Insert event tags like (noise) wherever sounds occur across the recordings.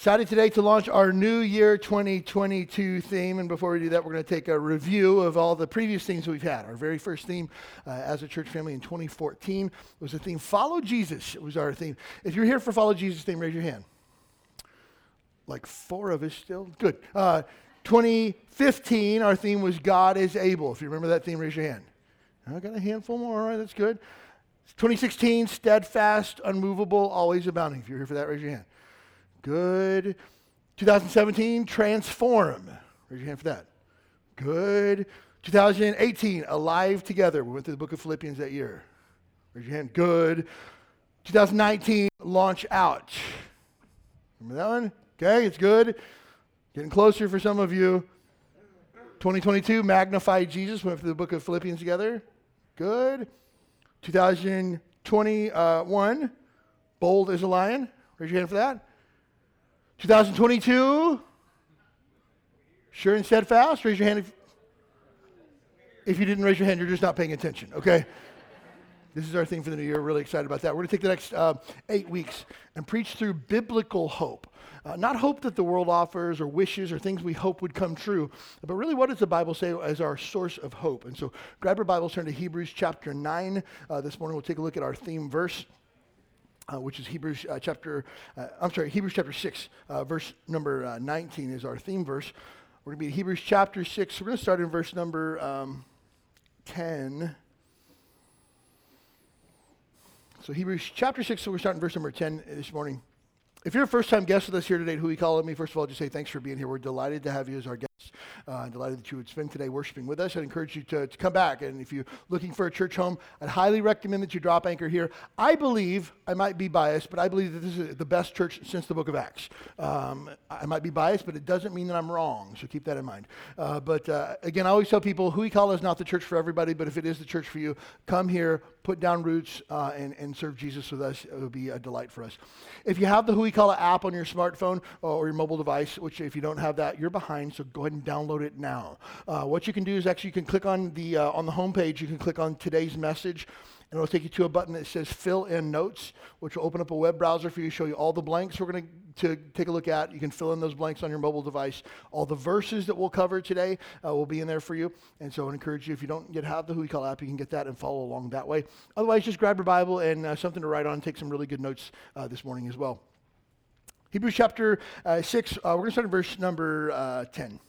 Excited today to launch our new year 2022 theme. And before we do that, we're going to take a review of all the previous themes we've had. Our very first theme uh, as a church family in 2014 was the theme Follow Jesus. It was our theme. If you're here for Follow Jesus theme, raise your hand. Like four of us still? Good. Uh, 2015, our theme was God is able. If you remember that theme, raise your hand. I got a handful more. All right, that's good. 2016, steadfast, unmovable, always abounding. If you're here for that, raise your hand. Good. 2017, transform. Raise your hand for that. Good. 2018, alive together. We went through the book of Philippians that year. Raise your hand. Good. 2019, launch out. Remember that one? Okay, it's good. Getting closer for some of you. 2022, magnify Jesus. Went through the book of Philippians together. Good. 2021, bold as a lion. Raise your hand for that. 2022, sure and steadfast. Raise your hand if, if you didn't raise your hand, you're just not paying attention, okay? This is our thing for the new year. We're really excited about that. We're going to take the next uh, eight weeks and preach through biblical hope. Uh, not hope that the world offers or wishes or things we hope would come true, but really what does the Bible say as our source of hope? And so grab your Bibles, turn to Hebrews chapter 9. Uh, this morning we'll take a look at our theme verse. Uh, which is Hebrews uh, chapter, uh, I'm sorry, Hebrews chapter 6, uh, verse number uh, 19 is our theme verse. We're going to be Hebrews chapter 6. We're going to start in verse number um, 10. So Hebrews chapter 6, so we're starting verse number 10 this morning. If you're a first-time guest with us here today, Huikala me, first of all, just say thanks for being here. We're delighted to have you as our guest. Uh, I'm delighted that you would spend today worshiping with us. I'd encourage you to, to come back. And if you're looking for a church home, I'd highly recommend that you drop anchor here. I believe, I might be biased, but I believe that this is the best church since the book of Acts. Um, I might be biased, but it doesn't mean that I'm wrong. So keep that in mind. Uh, but uh, again, I always tell people, Huikala is not the church for everybody, but if it is the church for you, come here, put down roots, uh, and, and serve Jesus with us. It would be a delight for us. If you have the Call It app on your smartphone or your mobile device, which if you don't have that, you're behind, so go ahead and download it now. Uh, what you can do is actually you can click on the uh, on the homepage. You can click on today's message, and it'll take you to a button that says Fill in Notes, which will open up a web browser for you, show you all the blanks we're going to take a look at. You can fill in those blanks on your mobile device. All the verses that we'll cover today uh, will be in there for you. And so I encourage you, if you don't yet have the Huikala app, you can get that and follow along that way. Otherwise, just grab your Bible and uh, something to write on. Take some really good notes uh, this morning as well. Hebrews chapter uh, 6, uh, we're going to start in verse number uh, 10.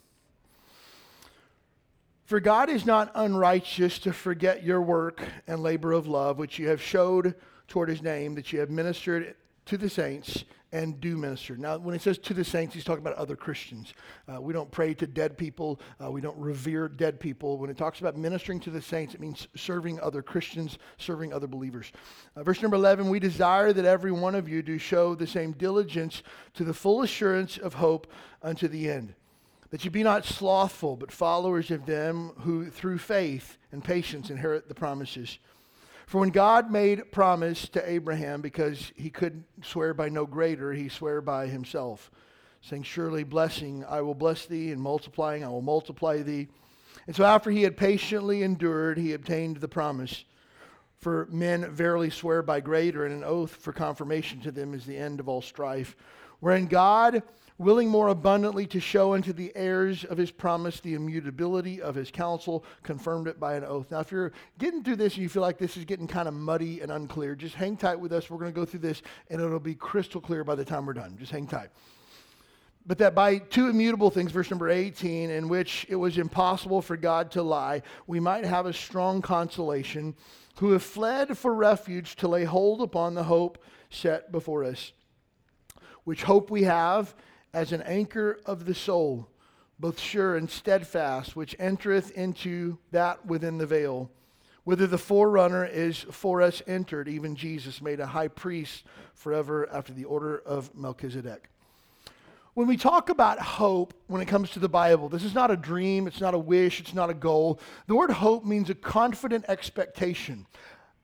For God is not unrighteous to forget your work and labor of love, which you have showed toward his name, that you have ministered to the saints and do minister. Now, when it says to the saints, he's talking about other Christians. Uh, we don't pray to dead people, uh, we don't revere dead people. When it talks about ministering to the saints, it means serving other Christians, serving other believers. Uh, verse number 11 We desire that every one of you do show the same diligence to the full assurance of hope unto the end that you be not slothful, but followers of them who through faith and patience inherit the promises. For when God made promise to Abraham, because he could swear by no greater, he swore by himself, saying, Surely blessing I will bless thee, and multiplying I will multiply thee. And so after he had patiently endured, he obtained the promise. For men verily swear by greater, and an oath for confirmation to them is the end of all strife. Wherein God willing more abundantly to show unto the heirs of his promise the immutability of his counsel, confirmed it by an oath. Now, if you're getting through this and you feel like this is getting kind of muddy and unclear, just hang tight with us. We're going to go through this and it'll be crystal clear by the time we're done. Just hang tight. But that by two immutable things, verse number 18, in which it was impossible for God to lie, we might have a strong consolation who have fled for refuge to lay hold upon the hope set before us. Which hope we have as an anchor of the soul, both sure and steadfast, which entereth into that within the veil, whither the forerunner is for us entered, even Jesus made a high priest forever after the order of Melchizedek. When we talk about hope when it comes to the Bible, this is not a dream, it's not a wish, it's not a goal. The word hope means a confident expectation,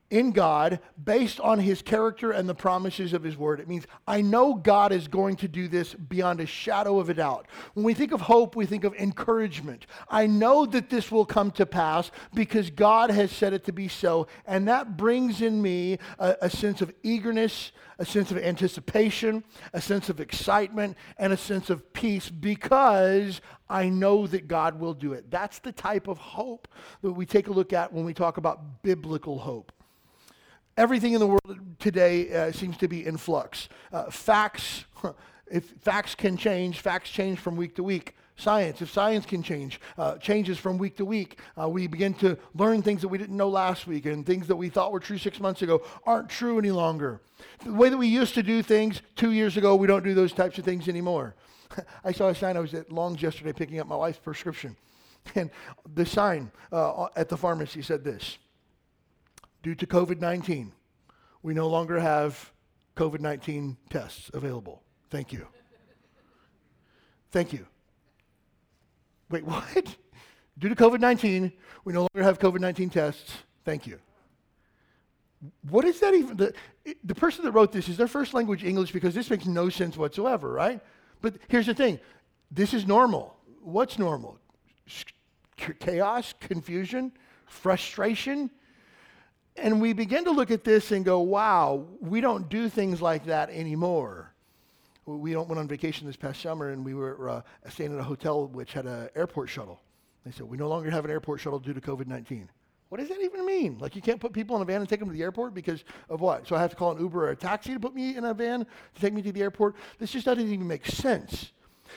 in God based on his character and the promises of his word. It means I know God is going to do this beyond a shadow of a doubt. When we think of hope, we think of encouragement. I know that this will come to pass because God has said it to be so. And that brings in me a, a sense of eagerness, a sense of anticipation, a sense of excitement, and a sense of peace because I know that God will do it. That's the type of hope that we take a look at when we talk about biblical hope. Everything in the world today uh, seems to be in flux. Uh, facts, if facts can change, facts change from week to week. Science, if science can change, uh, changes from week to week. Uh, we begin to learn things that we didn't know last week, and things that we thought were true six months ago aren't true any longer. The way that we used to do things two years ago, we don't do those types of things anymore. (laughs) I saw a sign. I was at Long's yesterday picking up my wife's prescription, (laughs) and the sign uh, at the pharmacy said this due to COVID 19, we no longer have COVID 19 tests available. Thank you. Thank you. Wait, (laughs) what? Due to COVID 19, we no longer have COVID 19 tests. Thank you. What is that even? The, the person that wrote this is their first language English because this makes no sense whatsoever, right? But here's the thing this is normal. What's normal? Chaos, confusion, frustration, and we begin to look at this and go, wow, we don't do things like that anymore. We went on vacation this past summer and we were uh, staying at a hotel which had an airport shuttle. They said, we no longer have an airport shuttle due to COVID 19. What does that even mean? Like you can't put people in a van and take them to the airport because of what? So I have to call an Uber or a taxi to put me in a van to take me to the airport? This just doesn't even make sense.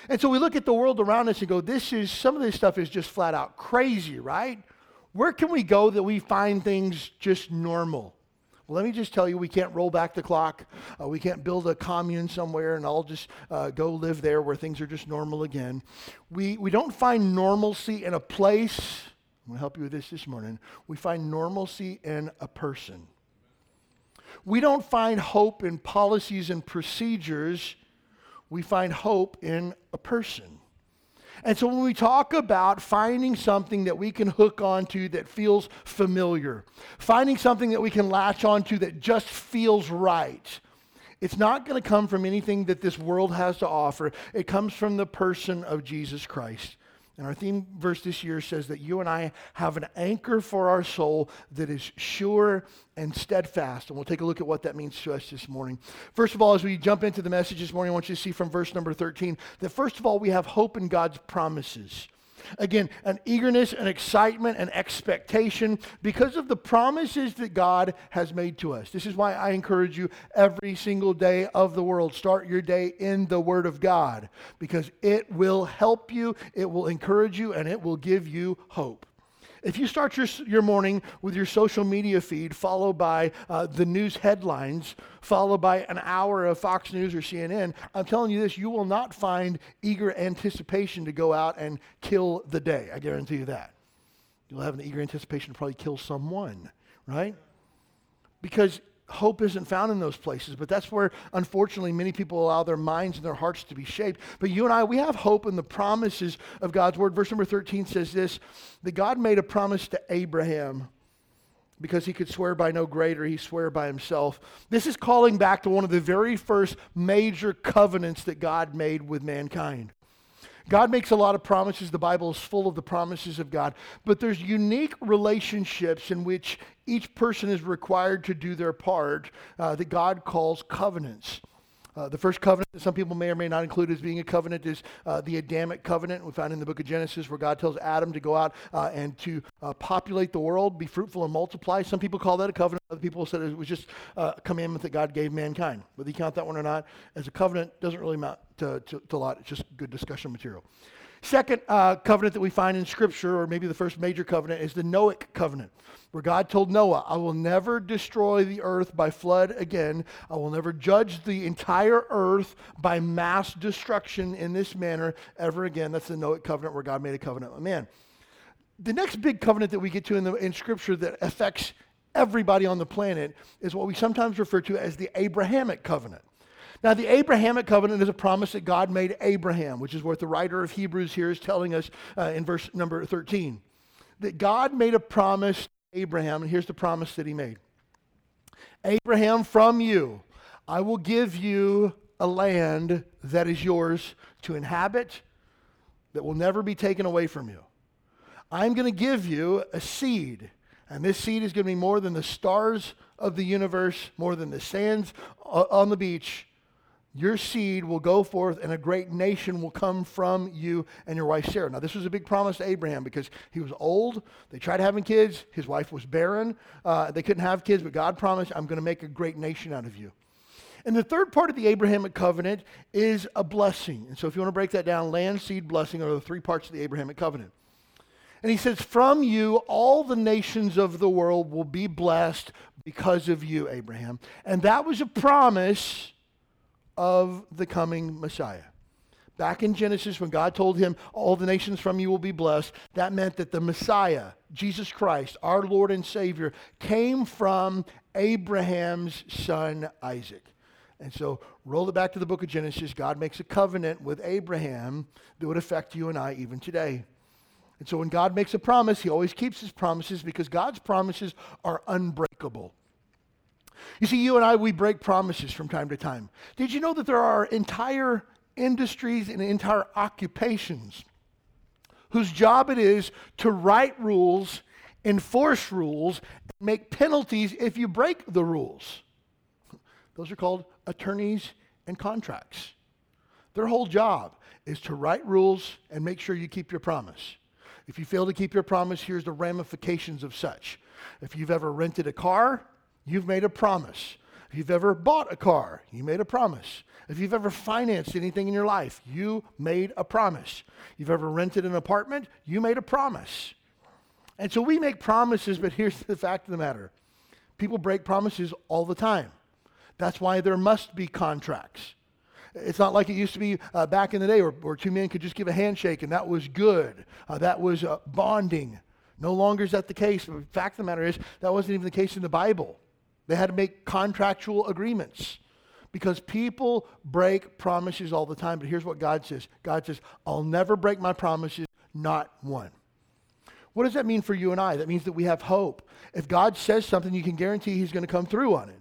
And so we look at the world around us and go, this is, some of this stuff is just flat out crazy, right? Where can we go that we find things just normal? Well, let me just tell you, we can't roll back the clock. Uh, we can't build a commune somewhere and I'll just uh, go live there where things are just normal again. We, we don't find normalcy in a place. I'm going to help you with this this morning. We find normalcy in a person. We don't find hope in policies and procedures. We find hope in a person. And so when we talk about finding something that we can hook onto that feels familiar, finding something that we can latch onto that just feels right, it's not going to come from anything that this world has to offer. It comes from the person of Jesus Christ. And our theme verse this year says that you and I have an anchor for our soul that is sure and steadfast. And we'll take a look at what that means to us this morning. First of all, as we jump into the message this morning, I want you to see from verse number 13 that first of all, we have hope in God's promises. Again, an eagerness, an excitement, an expectation because of the promises that God has made to us. This is why I encourage you every single day of the world, start your day in the Word of God because it will help you, it will encourage you, and it will give you hope. If you start your, your morning with your social media feed, followed by uh, the news headlines, followed by an hour of Fox News or CNN, I'm telling you this, you will not find eager anticipation to go out and kill the day. I guarantee you that. You'll have an eager anticipation to probably kill someone, right? Because hope isn't found in those places, but that's where, unfortunately, many people allow their minds and their hearts to be shaped. But you and I, we have hope in the promises of God's word. Verse number 13 says this that God made a promise to Abraham because he could swear by no greater, he swore by himself. This is calling back to one of the very first major covenants that God made with mankind. God makes a lot of promises. The Bible is full of the promises of God. But there's unique relationships in which each person is required to do their part uh, that God calls covenants. Uh, the first covenant that some people may or may not include as being a covenant is uh, the Adamic covenant we find in the book of Genesis, where God tells Adam to go out uh, and to uh, populate the world, be fruitful and multiply. Some people call that a covenant. Other people said it was just a commandment that God gave mankind. Whether you count that one or not as a covenant doesn't really amount to, to, to a lot. It's just good discussion material. Second uh, covenant that we find in Scripture, or maybe the first major covenant, is the Noahic covenant, where God told Noah, I will never destroy the earth by flood again. I will never judge the entire earth by mass destruction in this manner ever again. That's the Noahic covenant, where God made a covenant with man. The next big covenant that we get to in, the, in Scripture that affects everybody on the planet is what we sometimes refer to as the Abrahamic covenant. Now, the Abrahamic covenant is a promise that God made Abraham, which is what the writer of Hebrews here is telling us uh, in verse number 13. That God made a promise Abraham, and here's the promise that he made Abraham, from you, I will give you a land that is yours to inhabit, that will never be taken away from you. I'm going to give you a seed, and this seed is going to be more than the stars of the universe, more than the sands on the beach. Your seed will go forth, and a great nation will come from you and your wife Sarah. Now, this was a big promise to Abraham because he was old. They tried having kids. His wife was barren. Uh, they couldn't have kids, but God promised, I'm going to make a great nation out of you. And the third part of the Abrahamic covenant is a blessing. And so, if you want to break that down, land, seed, blessing are the three parts of the Abrahamic covenant. And he says, From you, all the nations of the world will be blessed because of you, Abraham. And that was a promise of the coming Messiah. Back in Genesis, when God told him, All the nations from you will be blessed, that meant that the Messiah, Jesus Christ, our Lord and Savior, came from Abraham's son Isaac. And so, roll it back to the book of Genesis. God makes a covenant with Abraham that would affect you and I even today. And so, when God makes a promise, he always keeps his promises because God's promises are unbreakable. You see, you and I, we break promises from time to time. Did you know that there are entire industries and entire occupations whose job it is to write rules, enforce rules, and make penalties if you break the rules? Those are called attorneys and contracts. Their whole job is to write rules and make sure you keep your promise. If you fail to keep your promise, here's the ramifications of such. If you've ever rented a car, you've made a promise. If you've ever bought a car, you made a promise. If you've ever financed anything in your life, you made a promise. You've ever rented an apartment, you made a promise. And so we make promises, but here's the fact of the matter people break promises all the time. That's why there must be contracts. It's not like it used to be uh, back in the day where, where, two men could just give a handshake and that was good. Uh, that was uh, bonding. No longer is that the case. The fact of the matter is, that wasn't even the case in the Bible. They had to make contractual agreements because people break promises all the time. But here's what God says God says, I'll never break my promises, not one. What does that mean for you and I? That means that we have hope. If God says something, you can guarantee He's going to come through on it.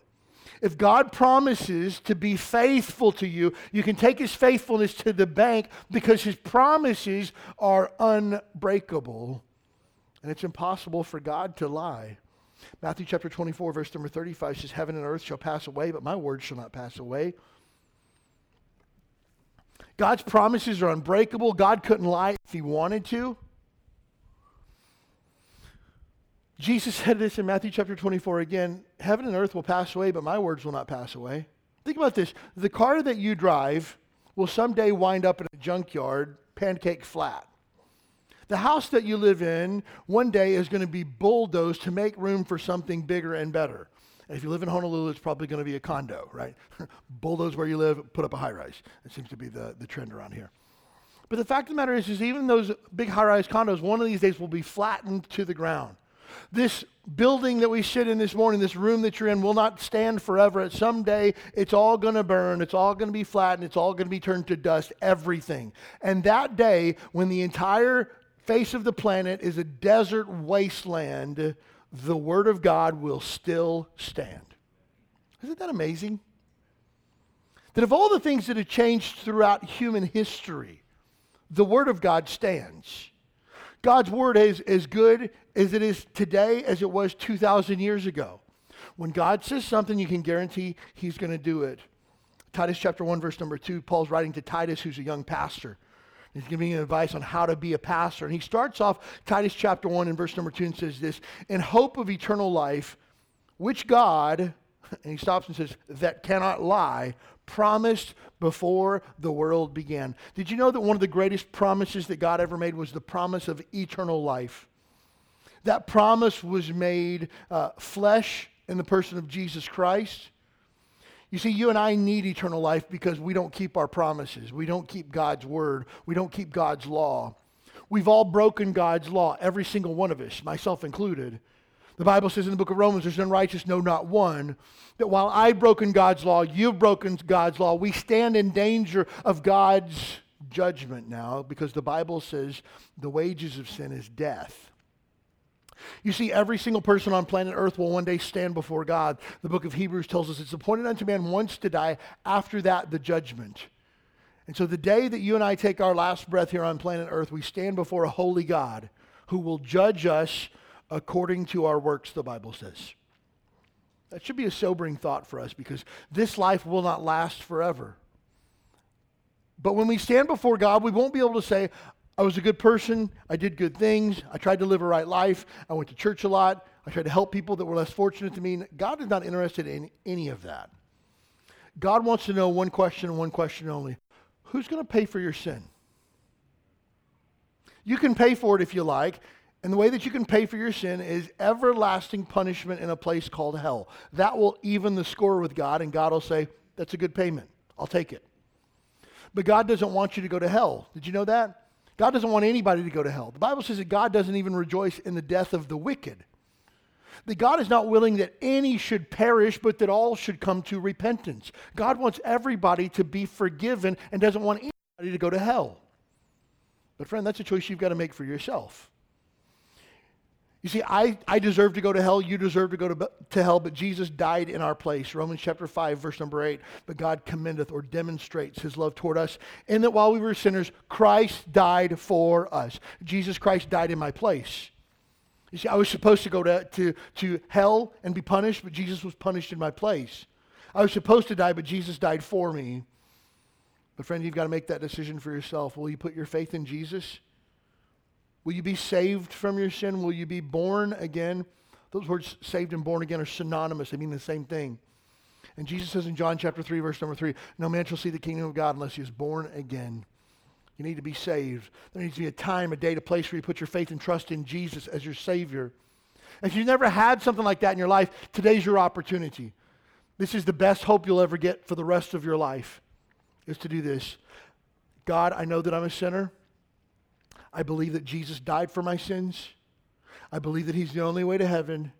If God promises to be faithful to you, you can take his faithfulness to the bank because his promises are unbreakable. And it's impossible for God to lie. Matthew chapter 24, verse number 35 says, Heaven and earth shall pass away, but my word shall not pass away. God's promises are unbreakable. God couldn't lie if he wanted to. Jesus said this in Matthew chapter 24 again Heaven and earth will pass away, but my words will not pass away. Think about this the car that you drive will someday wind up in a junkyard, pancake flat. The house that you live in one day is going to be bulldozed to make room for something bigger and better. If you live in Honolulu, it's probably going to be a condo, right? (laughs) Bulldoze where you live, put up a high rise. It seems to be the, the trend around here. But the fact of the matter is, is even those big high rise condos, one of these days will be flattened to the ground. This building that we sit in this morning, this room that you're in, will not stand forever. At some day, it's all going to burn, it's all going to be flattened, it's all going to be turned to dust, everything. And that day, when the entire face of the planet is a desert wasteland, the Word of God will still stand. Isn't that amazing? That of all the things that have changed throughout human history, the Word of God stands. God's word is as good as it is today as it was 2,000 years ago. When God says something, you can guarantee he's going to do it. Titus chapter 1, verse number 2, Paul's writing to Titus, who's a young pastor. He's giving advice on how to be a pastor. And he starts off Titus chapter 1 and verse number 2 and says this In hope of eternal life, which God, (laughs) and he stops and says, that cannot lie, promised before the world began. Did you know that one of the greatest promises that God ever made was the promise of eternal life? That promise was made uh, flesh in the person of Jesus Christ. You see, you and I need eternal life because we don't keep our promises. We don't keep God's word. We don't keep God's law. We've all broken God's law, every single one of us, myself included. The Bible says in the book of Romans, there's none righteous, no, not one. That while I've broken God's law, you've broken God's law, we stand in danger of God's judgment now because the Bible says the wages of sin is death. You see, every single person on planet Earth will one day stand before God. The book of Hebrews tells us it's appointed unto man once to die, after that, the judgment. And so the day that you and I take our last breath here on planet Earth, we stand before a holy God who will judge us according to our works, the Bible says. That should be a sobering thought for us because this life will not last forever. But when we stand before God, we won't be able to say, I was a good person, I did good things, I tried to live a right life, I went to church a lot, I tried to help people that were less fortunate than me. God is not interested in any of that. God wants to know one question and one question only Who's going to pay for your sin? You can pay for it if you like. And the way that you can pay for your sin is everlasting punishment in a place called hell. That will even the score with God, and God will say, That's a good payment. I'll take it. But God doesn't want you to go to hell. Did you know that? God doesn't want anybody to go to hell. The Bible says that God doesn't even rejoice in the death of the wicked. That God is not willing that any should perish, but that all should come to repentance. God wants everybody to be forgiven and doesn't want anybody to go to hell. But, friend, that's a choice you've got to make for yourself. You see, I, I deserve to go to hell. You deserve to go to, to hell, but Jesus died in our place. Romans chapter 5, verse number 8. But God commendeth or demonstrates his love toward us in that while we were sinners, Christ died for us. Jesus Christ died in my place. You see, I was supposed to go to, to, to hell and be punished, but Jesus was punished in my place. I was supposed to die, but Jesus died for me. But, friend, you've got to make that decision for yourself. Will you put your faith in Jesus? Will you be saved from your sin? Will you be born again? Those words, saved and born again, are synonymous. They mean the same thing. And Jesus says in John chapter 3, verse number 3, no man shall see the kingdom of God unless he is born again. You need to be saved. There needs to be a time, a date, a place where you put your faith and trust in Jesus as your Savior. If you've never had something like that in your life, today's your opportunity. This is the best hope you'll ever get for the rest of your life, is to do this. God, I know that I'm a sinner. I believe that Jesus died for my sins. I believe that He's the only way to heaven.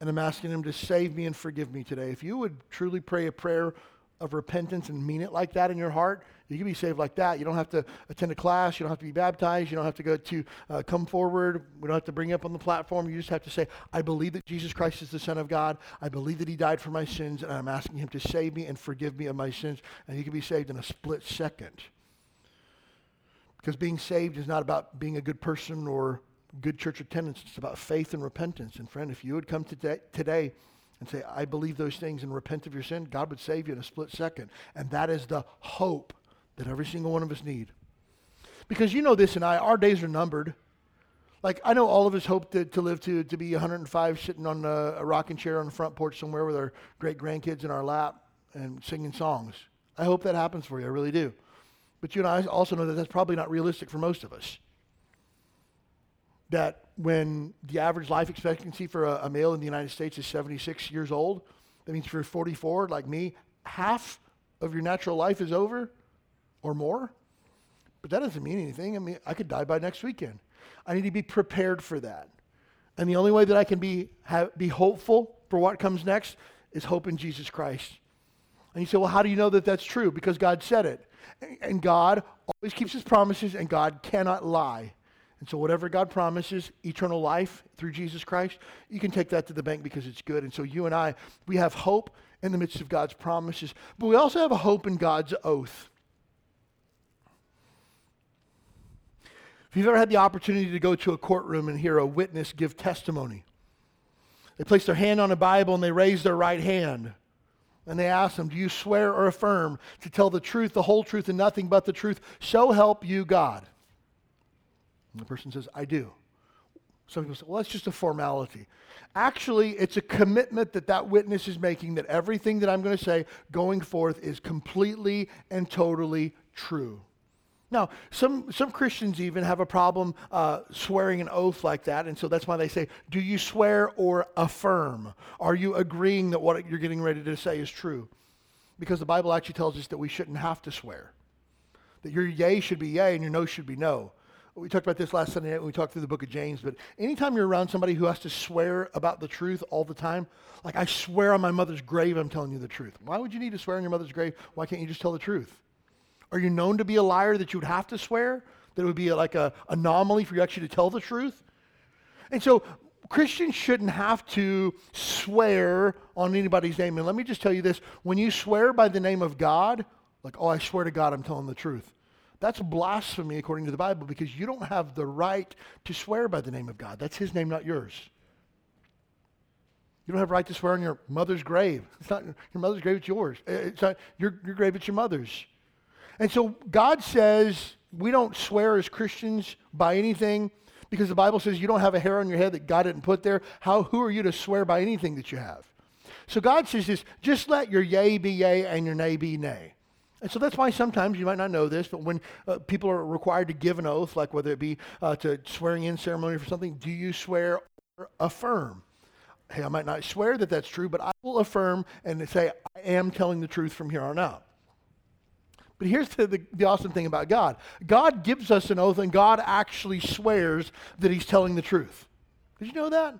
And I'm asking Him to save me and forgive me today. If you would truly pray a prayer of repentance and mean it like that in your heart, you can be saved like that. You don't have to attend a class. You don't have to be baptized. You don't have to go to uh, come forward. We don't have to bring you up on the platform. You just have to say, I believe that Jesus Christ is the Son of God. I believe that He died for my sins, and I'm asking Him to save me and forgive me of my sins. And you can be saved in a split second. Because being saved is not about being a good person or good church attendance. It's about faith and repentance. And friend, if you would come today, today and say, I believe those things and repent of your sin, God would save you in a split second. And that is the hope that every single one of us need. Because you know this and I, our days are numbered. Like, I know all of us hope to, to live to, to be 105 sitting on a, a rocking chair on the front porch somewhere with our great grandkids in our lap and singing songs. I hope that happens for you. I really do. But you and I also know that that's probably not realistic for most of us. That when the average life expectancy for a, a male in the United States is 76 years old, that means you're 44, like me, half of your natural life is over or more. But that doesn't mean anything. I mean, I could die by next weekend. I need to be prepared for that. And the only way that I can be, have, be hopeful for what comes next is hope in Jesus Christ. And you say, well, how do you know that that's true? Because God said it. And God always keeps his promises, and God cannot lie. And so, whatever God promises, eternal life through Jesus Christ, you can take that to the bank because it's good. And so, you and I, we have hope in the midst of God's promises, but we also have a hope in God's oath. If you've ever had the opportunity to go to a courtroom and hear a witness give testimony, they place their hand on a Bible and they raise their right hand. And they ask them, Do you swear or affirm to tell the truth, the whole truth, and nothing but the truth? So help you God. And the person says, I do. Some people say, Well, that's just a formality. Actually, it's a commitment that that witness is making that everything that I'm going to say going forth is completely and totally true. Now, some, some Christians even have a problem uh, swearing an oath like that, and so that's why they say, Do you swear or affirm? Are you agreeing that what you're getting ready to say is true? Because the Bible actually tells us that we shouldn't have to swear, that your yea should be yea and your no should be no. we talked about this last Sunday night when we talked through the book of James, but anytime you're around somebody who has to swear about the truth all the time, like I swear on my mother's grave, I'm telling you the truth. Why would you need to swear on your mother's grave? Why can't you just tell the truth? Are you known to be a liar that you would have to swear? That it would be like an anomaly for you actually to tell the truth? And so Christians shouldn't have to swear on anybody's name. And let me just tell you this when you swear by the name of God, like, oh, I swear to God, I'm telling the truth. That's blasphemy according to the Bible because you don't have the right to swear by the name of God. That's his name, not yours. You don't have right to swear on your mother's grave. It's not your mother's grave, it's yours. It's not your, your grave, it's your mother's. And so God says we don't swear as Christians by anything because the Bible says you don't have a hair on your head that God didn't put there. How, who are you to swear by anything that you have? So God says this just let your yea be yea and your nay be nay. And so that's why sometimes you might not know this, but when uh, people are required to give an oath, like whether it be uh, to swearing in ceremony for something, do you swear or affirm? Hey, I might not swear that that's true, but I will affirm and say, I am telling the truth from here on out. But here's the, the, the, awesome thing about God God gives us an oath, and God actually swears that He's telling the truth. Did you know that?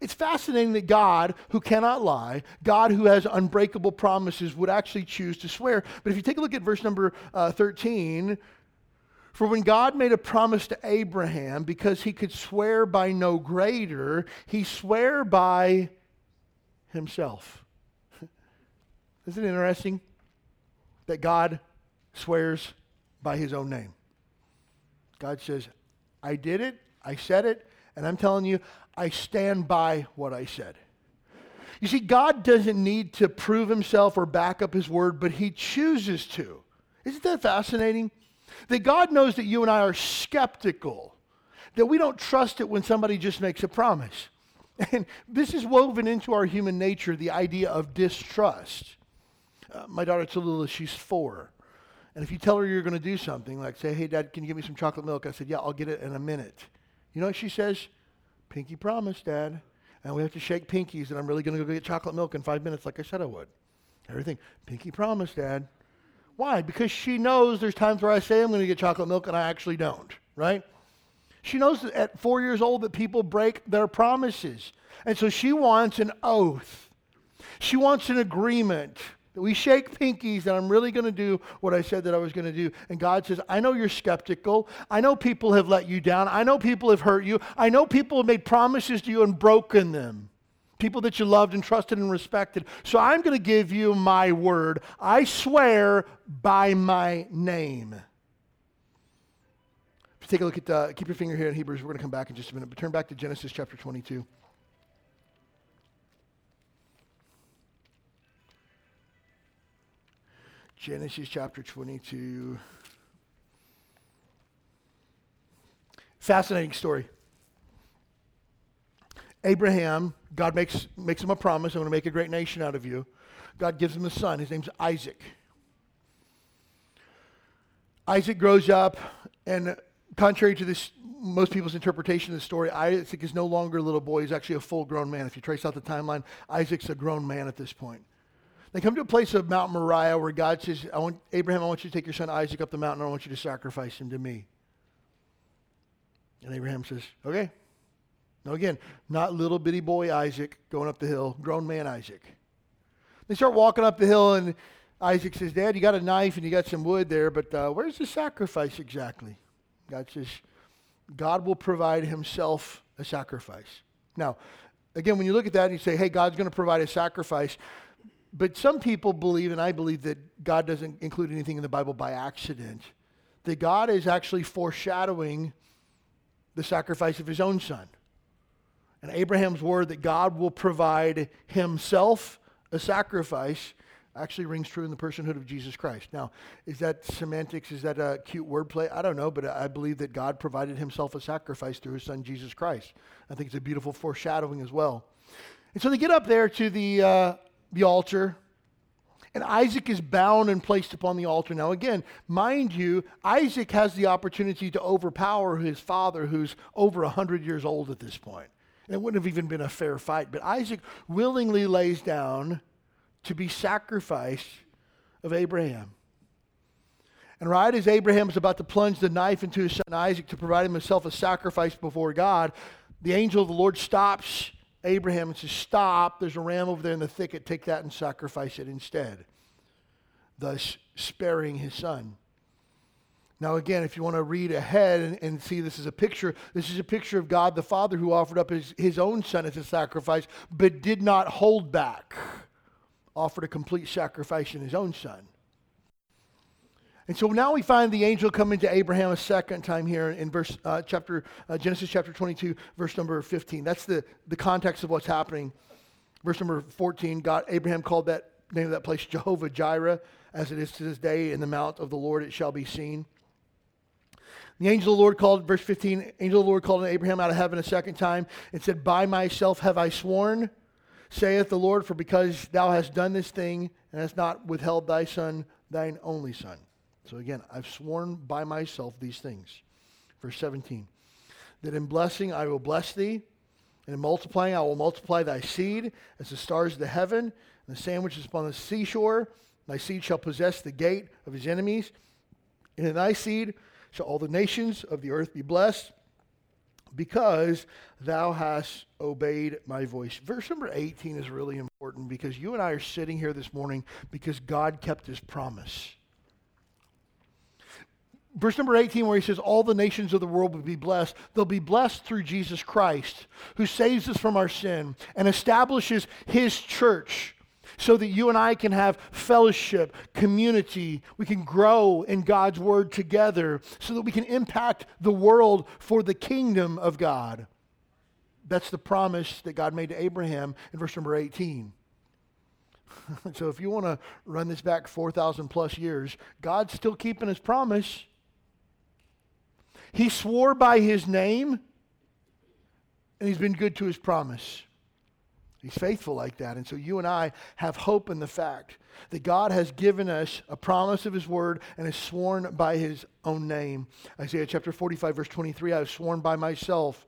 It's fascinating that God, who cannot lie, God who has unbreakable promises, would actually choose to swear. But if you take a look at verse number uh, 13, for when God made a promise to Abraham, because he could swear by no greater, he swore by himself. (laughs) Isn't it interesting that God swears by his own name? God says, I did it, I said it, and I'm telling you, I stand by what I said. You see, God doesn't need to prove himself or back up his word, but he chooses to. Isn't that fascinating? That God knows that you and I are skeptical, that we don't trust it when somebody just makes a promise. (laughs) And this is woven into our human nature, the idea of distrust. Uh, my daughter Tallulah, she's four. And if you tell her you're going to do something, like say, hey, Dad, can you give me some chocolate milk? I said, yeah, I'll get it in a minute. You know what she says? Pinky promise, Dad. And we have to shake pinkies, and I'm really going to go get chocolate milk in five minutes, like I said I would. Everything, pinky promise, Dad. Why? Because she knows there's times where I say I'm going to get chocolate milk and I actually don't, right? She knows that at four years old that people break their promises. And so she wants an oath. She wants an agreement that we shake pinkies and I'm really going to do what I said that I was going to do. And God says, I know you're skeptical. I know people have let you down. I know people have hurt you. I know people have made promises to you and broken them. People that you loved and trusted and respected. So I'm going to give you my word. I swear by my name. If you take a look at, uh, keep your finger here in Hebrews. We're going to come back in just a minute. But turn back to Genesis chapter 22. Genesis chapter 22. Fascinating story. Abraham, God makes, makes him a promise I'm going to make a great nation out of you. God gives him a son. His name's Isaac. Isaac grows up, and contrary to this, most people's interpretation of the story, Isaac is no longer a little boy. He's actually a full grown man. If you trace out the timeline, Isaac's a grown man at this point. They come to a place of Mount Moriah where God says, I want, Abraham, I want you to take your son Isaac up the mountain. I want you to sacrifice him to me. And Abraham says, okay. Now, again, not little bitty boy Isaac going up the hill, grown man Isaac. They start walking up the hill, and Isaac says, Dad, you got a knife and you got some wood there, but uh, where's the sacrifice exactly? God says, God will provide himself a sacrifice. Now, again, when you look at that and you say, hey, God's going to provide a sacrifice, but some people believe, and I believe, that God doesn't include anything in the Bible by accident. That God is actually foreshadowing the sacrifice of his own son. And Abraham's word that God will provide himself a sacrifice actually rings true in the personhood of Jesus Christ. Now, is that semantics? Is that a cute wordplay? I don't know, but I believe that God provided himself a sacrifice through his son Jesus Christ. I think it's a beautiful foreshadowing as well. And so they get up there to the, uh, the altar. And Isaac is bound and placed upon the altar. Now, again, mind you, Isaac has the opportunity to overpower his father, who's over 100 years old at this point. And it wouldn't have even been a fair fight. But Isaac willingly lays down to be sacrificed of Abraham. And right as Abraham is about to plunge the knife into his son Isaac to provide himself a sacrifice before God, the angel of the Lord stops Abraham and says, Stop, there's a ram over there in the thicket, take that and sacrifice it instead, thus sparing his son. Now, again, if you want to read ahead and, and, see this is a picture, this is a picture of God the Father who offered up his, his own son as a sacrifice, but did not hold back, offered a complete sacrifice in his own son. And so now we find the angel coming to Abraham a second time here in verse uh, chapter uh, Genesis chapter 22, verse number 15. That's the, the context of what's happening. Verse number 14, God Abraham called that name of that place Jehovah Jireh, as it is to this day in the mount of the Lord it shall be seen. The angel of the Lord called, verse 15, angel of the Lord called Abraham out of heaven a second time and said, By myself have I sworn, saith the Lord, for because thou hast done this thing and hast not withheld thy son, thine only son. So again, I've sworn by myself these things. Verse 17 that in blessing I will bless thee, and in multiplying I will multiply thy seed as the stars of the heaven, and the sand which is upon the seashore. Thy seed shall possess the gate of his enemies, and in thy seed shall all the nations of the earth be blessed, because thou hast obeyed my voice. Verse number 18 is really important because you and I are sitting here this morning because God kept his promise verse number 18, where he says, All the nations of the world will be blessed, they'll be blessed through Jesus Christ, who saves us from our sin and establishes his church so that you and I can have fellowship, community. We can grow in God's word together so that we can impact the world for the kingdom of God. That's the promise that God made to Abraham in verse number 18. (laughs) so if you want to run this back 4,000 plus years, God's still keeping his promise. He swore by his name, and he's been good to his promise. He's faithful like that. And so you and I have hope in the fact that God has given us a promise of his word and has sworn by his own name. Isaiah chapter 45, verse 23 I have sworn by myself.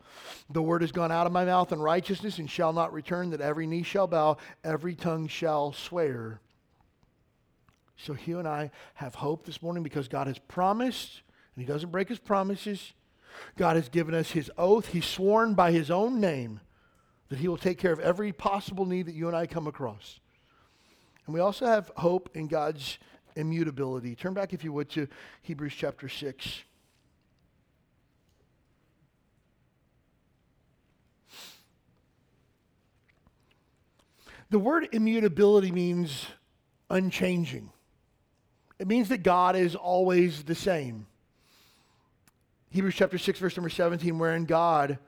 The word has gone out of my mouth in righteousness and shall not return, that every knee shall bow, every tongue shall swear. So you and I have hope this morning because God has promised and he doesn't break his promises. God has given us his oath. He's sworn by his own name that he will take care of every possible need that you and I come across. And we also have hope in God's immutability. Turn back, if you would, to Hebrews chapter 6. The word immutability means unchanging. It means that God is always the same. Hebrews chapter 6, verse number 17, wherein God,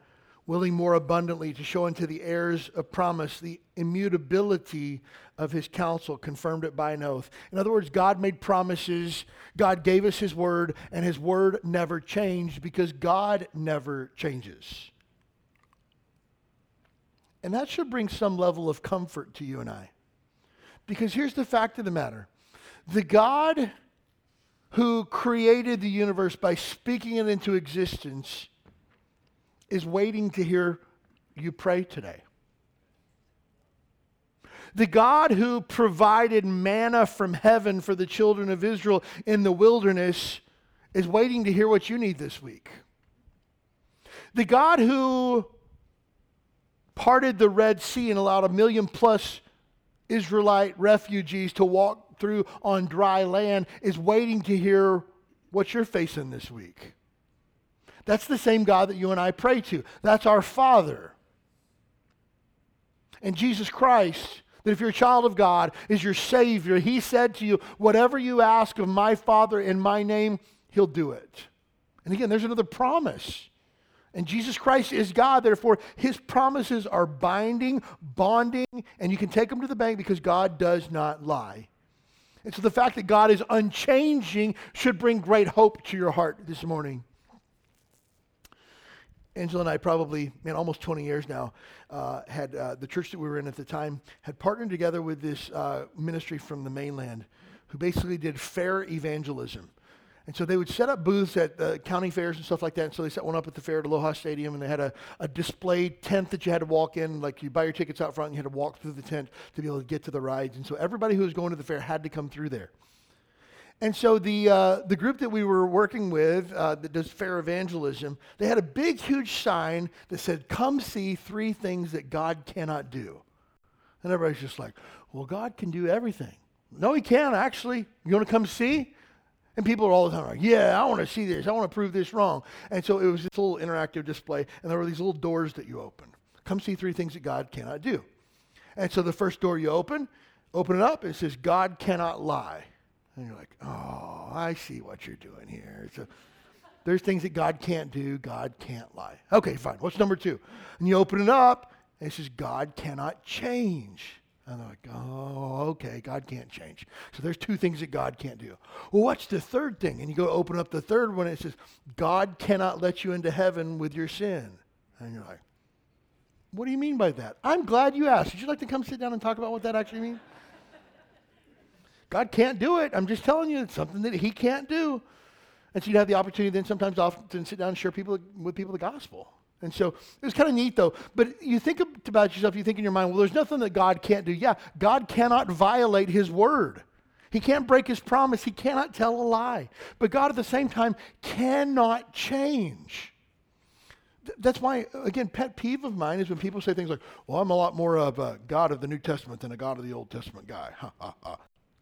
willing more abundantly to show unto the heirs of promise the immutability of his counsel, confirmed it by an oath. In other words, God made promises, God gave us his word, and his word never changed because God never changes. And that should bring some level of comfort to you and I. Because here's the fact of the matter the God who created the universe by speaking it into existence is waiting to hear you pray today. The God who provided manna from heaven for the children of Israel in the wilderness is waiting to hear what you need this week. The God who parted the Red Sea and allowed a million plus Israelite refugees to walk through on dry land is waiting to hear what you're facing this week. That's the same God that you and I pray to. That's our Father. And Jesus Christ, that if you're a child of God, is your Savior. He said to you, Whatever you ask of my Father in my name, He'll do it. And again, there's another promise. And Jesus Christ is God, therefore, His promises are binding, bonding, and you can take them to the bank because God does not lie. And so the fact that God is unchanging should bring great hope to your heart this morning. Angela and I probably, man, almost 20 years now, uh, had uh, the church that we were in at the time had partnered together with this uh, ministry from the mainland who basically did fair evangelism. And so they would set up booths at the county fairs and stuff like that. And so they set one up at the fair at Aloha Stadium, and they had a, a displayed tent that you had to walk in. Like you buy your tickets out front, and you had to walk through the tent to be able to get to the rides. And so everybody who was going to the fair had to come through there. And so the, uh, the group that we were working with uh, that does fair evangelism, they had a big, huge sign that said, Come see three things that God cannot do. And everybody's just like, Well, God can do everything. No, He can, actually. You want to come see? And people are all the time like, Yeah, I want to see this. I want to prove this wrong. And so it was this little interactive display, and there were these little doors that you open. Come see three things that God cannot do. And so the first door you open, open it up, it says, God cannot lie. And you're like, oh, I see what you're doing here. So there's things that God can't do, God can't lie. Okay, fine. What's number two? And you open it up, and it says, God cannot change. And they're like, oh, okay, God can't change. So there's two things that God can't do. Well, what's the third thing? And you go open up the third one, and it says, God cannot let you into heaven with your sin. And you're like, what do you mean by that? I'm glad you asked. Would you like to come sit down and talk about what that actually means? God can't do it. I'm just telling you, it's something that He can't do. And so you have the opportunity then sometimes often to sit down and share people with people the gospel. And so it was kind of neat though. But you think about yourself, you think in your mind, well, there's nothing that God can't do. Yeah, God cannot violate His word. He can't break His promise. He cannot tell a lie. But God at the same time cannot change. That's why, again, pet peeve of mine is when people say things like, well, I'm a lot more of a God of the New Testament than a God of the Old Testament guy. Ha, ha, ha.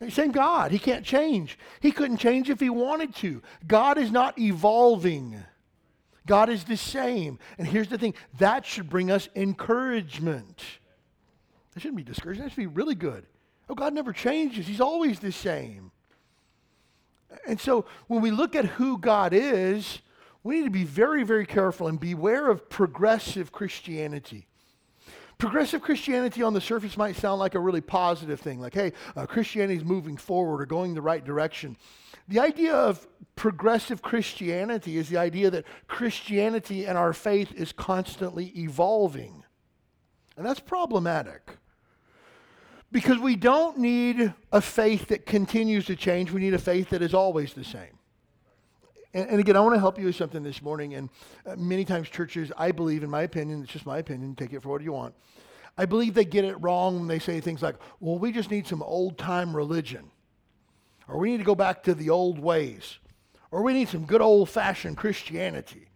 Same God. He can't change. He couldn't change if he wanted to. God is not evolving. God is the same. And here's the thing that should bring us encouragement. That shouldn't be discouraging. That should be really good. Oh, God never changes. He's always the same. And so when we look at who God is, we need to be very, very careful and beware of progressive Christianity. Progressive Christianity on the surface might sound like a really positive thing, like, hey, uh, Christianity is moving forward or going the right direction. The idea of progressive Christianity is the idea that Christianity and our faith is constantly evolving. And that's problematic. Because we don't need a faith that continues to change, we need a faith that is always the same. And, and again, I want to help you with something this morning. And uh, many times, churches, I believe, in my opinion, it's just my opinion, take it for what you want. I believe they get it wrong when they say things like, well, we just need some old time religion, or we need to go back to the old ways, or we need some good old fashioned Christianity.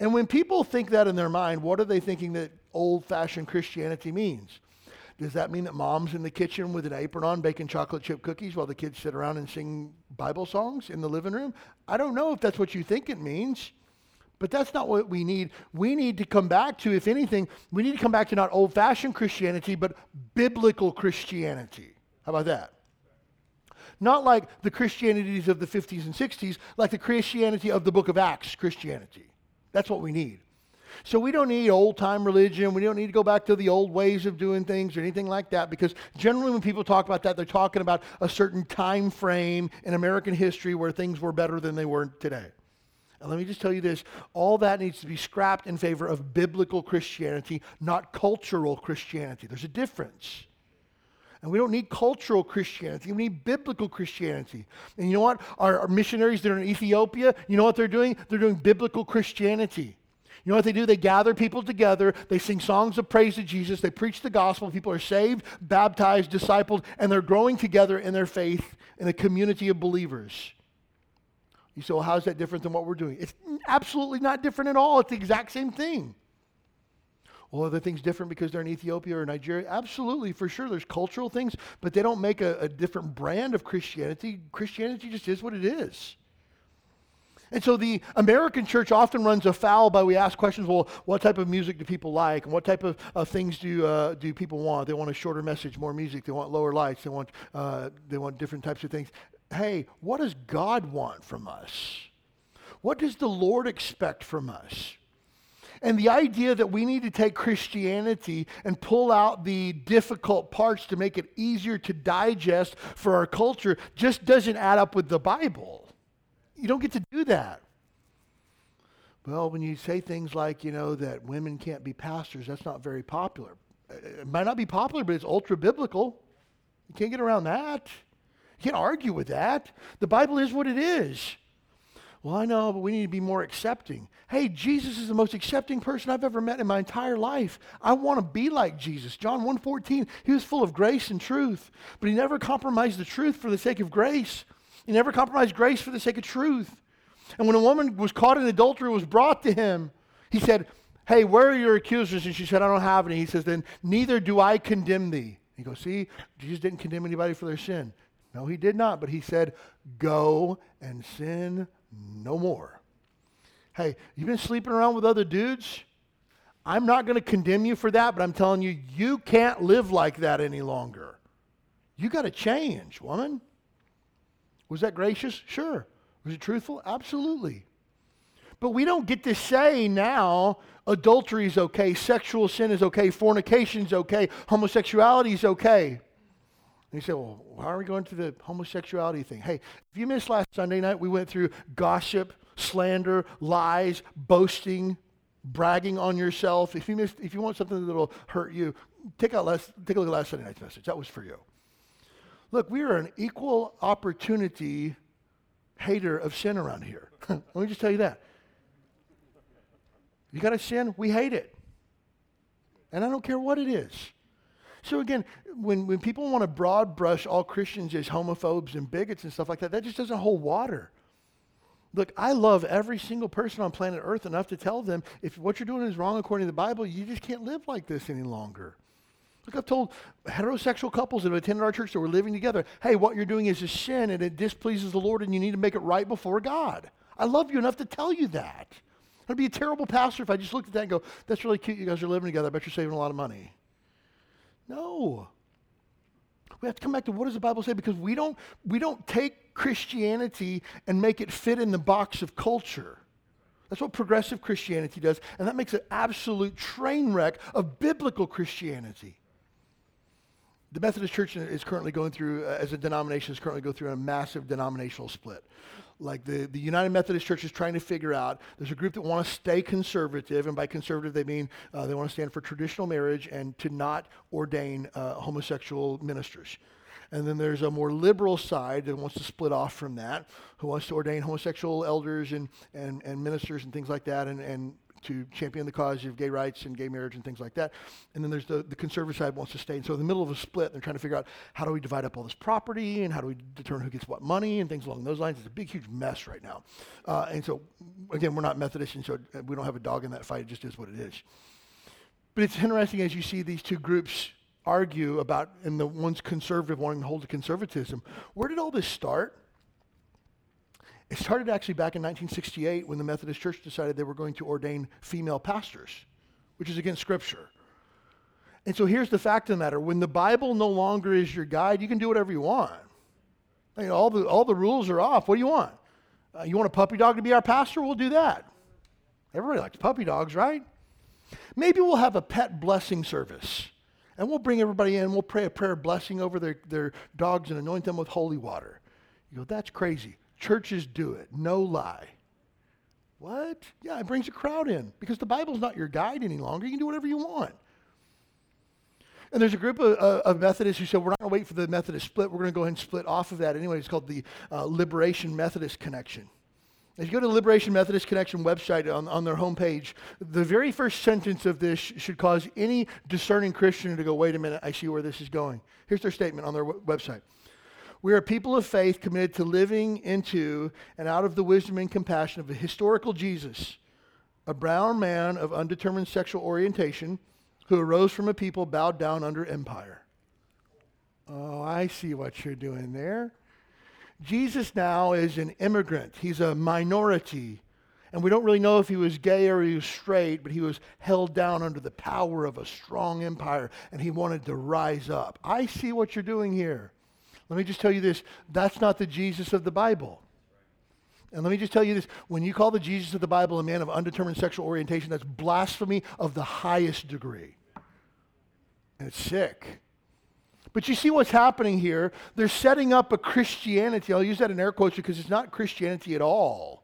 And when people think that in their mind, what are they thinking that old fashioned Christianity means? Does that mean that mom's in the kitchen with an apron on baking chocolate chip cookies while the kids sit around and sing Bible songs in the living room? I don't know if that's what you think it means. But that's not what we need. We need to come back to, if anything, we need to come back to not old fashioned Christianity, but biblical Christianity. How about that? Not like the Christianities of the 50s and 60s, like the Christianity of the book of Acts Christianity. That's what we need. So we don't need old time religion. We don't need to go back to the old ways of doing things or anything like that because generally when people talk about that, they're talking about a certain time frame in American history where things were better than they were today. And let me just tell you this all that needs to be scrapped in favor of biblical Christianity, not cultural Christianity. There's a difference. And we don't need cultural Christianity. We need biblical Christianity. And you know what? Our, our missionaries that are in Ethiopia, you know what they're doing? They're doing biblical Christianity. You know what they do? They gather people together, they sing songs of praise to Jesus, they preach the gospel, people are saved, baptized, discipled, and they're growing together in their faith in a community of believers. You say, well, how is that different than what we're doing? It's absolutely not different at all. It's the exact same thing. Well, are the things different because they're in Ethiopia or Nigeria? Absolutely, for sure. There's cultural things, but they don't make a, a different brand of Christianity. Christianity just is what it is. And so the American church often runs afoul by we ask questions, well, what type of music do people like? And what type of things do, uh, do people want? They want a shorter message, more music. They want lower lights. They want, uh, they want different types of things. Hey, what does God want from us? What does the Lord expect from us? And the idea that we need to take Christianity and pull out the difficult parts to make it easier to digest for our culture just doesn't add up with the Bible. You don't get to do that. Well, when you say things like, you know, that women can't be pastors, that's not very popular. It might not be popular, but it's ultra biblical. You can't get around that. You can't argue with that. The Bible is what it is. Well, I know, but we need to be more accepting. Hey, Jesus is the most accepting person I've ever met in my entire life. I want to be like Jesus. John 1:14, he was full of grace and truth, but he never compromised the truth for the sake of grace. He never compromised grace for the sake of truth. And when a woman was caught in adultery was brought to him, he said, Hey, where are your accusers? And she said, I don't have any. He says, Then neither do I condemn thee. He goes, See, Jesus didn't condemn anybody for their sin. No, he did not. But he said, Go and sin no more. Hey, you've been sleeping around with other dudes? I'm not going to condemn you for that, but I'm telling you, you can't live like that any longer. You got to change, woman. Was that gracious? Sure. Was it truthful? Absolutely. But we don't get to say now adultery is okay, sexual sin is okay, fornication is okay, homosexuality is okay. And you say, well, why are we going to the homosexuality thing? Hey, if you missed last Sunday night, we went through gossip, slander, lies, boasting, bragging on yourself. If you missed, if you want something that'll hurt you, take out last, take a look at last Sunday night's message. That was for you. Look, we are an equal opportunity hater of sin around here. (laughs) Let me just tell you that. You got a sin, we hate it. And I don't care what it is. So again, when, when people want to broad brush all Christians as homophobes and bigots and stuff like that, that just doesn't hold water. Look, I love every single person on planet Earth enough to tell them if what you're doing is wrong according to the Bible, you just can't live like this any longer. Look, I've told heterosexual couples that have attended our church that were living together, hey, what you're doing is a sin and it displeases the Lord and you need to make it right before God. I love you enough to tell you that. I'd be a terrible pastor if I just looked at that and go, that's really cute. You guys are living together. I bet you're saving a lot of money. No. We have to come back to what does the Bible say because we don't, we don't take Christianity and make it fit in the box of culture. That's what progressive Christianity does, and that makes an absolute train wreck of biblical Christianity. The Methodist Church is currently going through, uh, as a denomination, is currently going through a massive denominational split. Like the, the United Methodist Church is trying to figure out, there's a group that want to stay conservative, and by conservative they mean uh, they want to stand for traditional marriage and to not ordain uh, homosexual ministers. And then there's a more liberal side that wants to split off from that, who wants to ordain homosexual elders and, and, and ministers and things like that, and, and to champion the cause of gay rights and gay marriage and things like that. And then there's the, the conservative side wants to stay. And so in the middle of a split, they're trying to figure out how do we divide up all this property and how do we determine who gets what money and things along those lines. It's a big, huge mess right now. Uh, and so, again, we're not Methodist, and so we don't have a dog in that fight. It just is what it is. But it's interesting as you see these two groups argue about, and the one's conservative wanting to hold to conservatism. Where did all this start? It started actually back in 1968 when the Methodist Church decided they were going to ordain female pastors, which is against Scripture. And so here's the fact of the matter when the Bible no longer is your guide, you can do whatever you want. I mean, all, the, all the rules are off. What do you want? Uh, you want a puppy dog to be our pastor? We'll do that. Everybody likes puppy dogs, right? Maybe we'll have a pet blessing service. And we'll bring everybody in, we'll pray a prayer blessing over their, their dogs and anoint them with holy water. You go, that's crazy. Churches do it, no lie. What? Yeah, it brings a crowd in because the Bible's not your guide any longer. You can do whatever you want. And there's a group of, uh, of Methodists who said, we're not going to wait for the Methodist split. We're going to go ahead and split off of that anyway. It's called the uh, Liberation Methodist Connection. If you go to the Liberation Methodist Connection website on, on their homepage, the very first sentence of this should cause any discerning Christian to go, wait a minute, I see where this is going. Here's their statement on their w- website. We are people of faith committed to living into and out of the wisdom and compassion of a historical Jesus, a brown man of undetermined sexual orientation who arose from a people bowed down under empire. Oh, I see what you're doing there. Jesus now is an immigrant, he's a minority. And we don't really know if he was gay or he was straight, but he was held down under the power of a strong empire and he wanted to rise up. I see what you're doing here. Let me just tell you this that's not the Jesus of the Bible. And let me just tell you this when you call the Jesus of the Bible a man of undetermined sexual orientation, that's blasphemy of the highest degree. And it's sick. But you see what's happening here? They're setting up a Christianity. I'll use that in air quotes because it's not Christianity at all.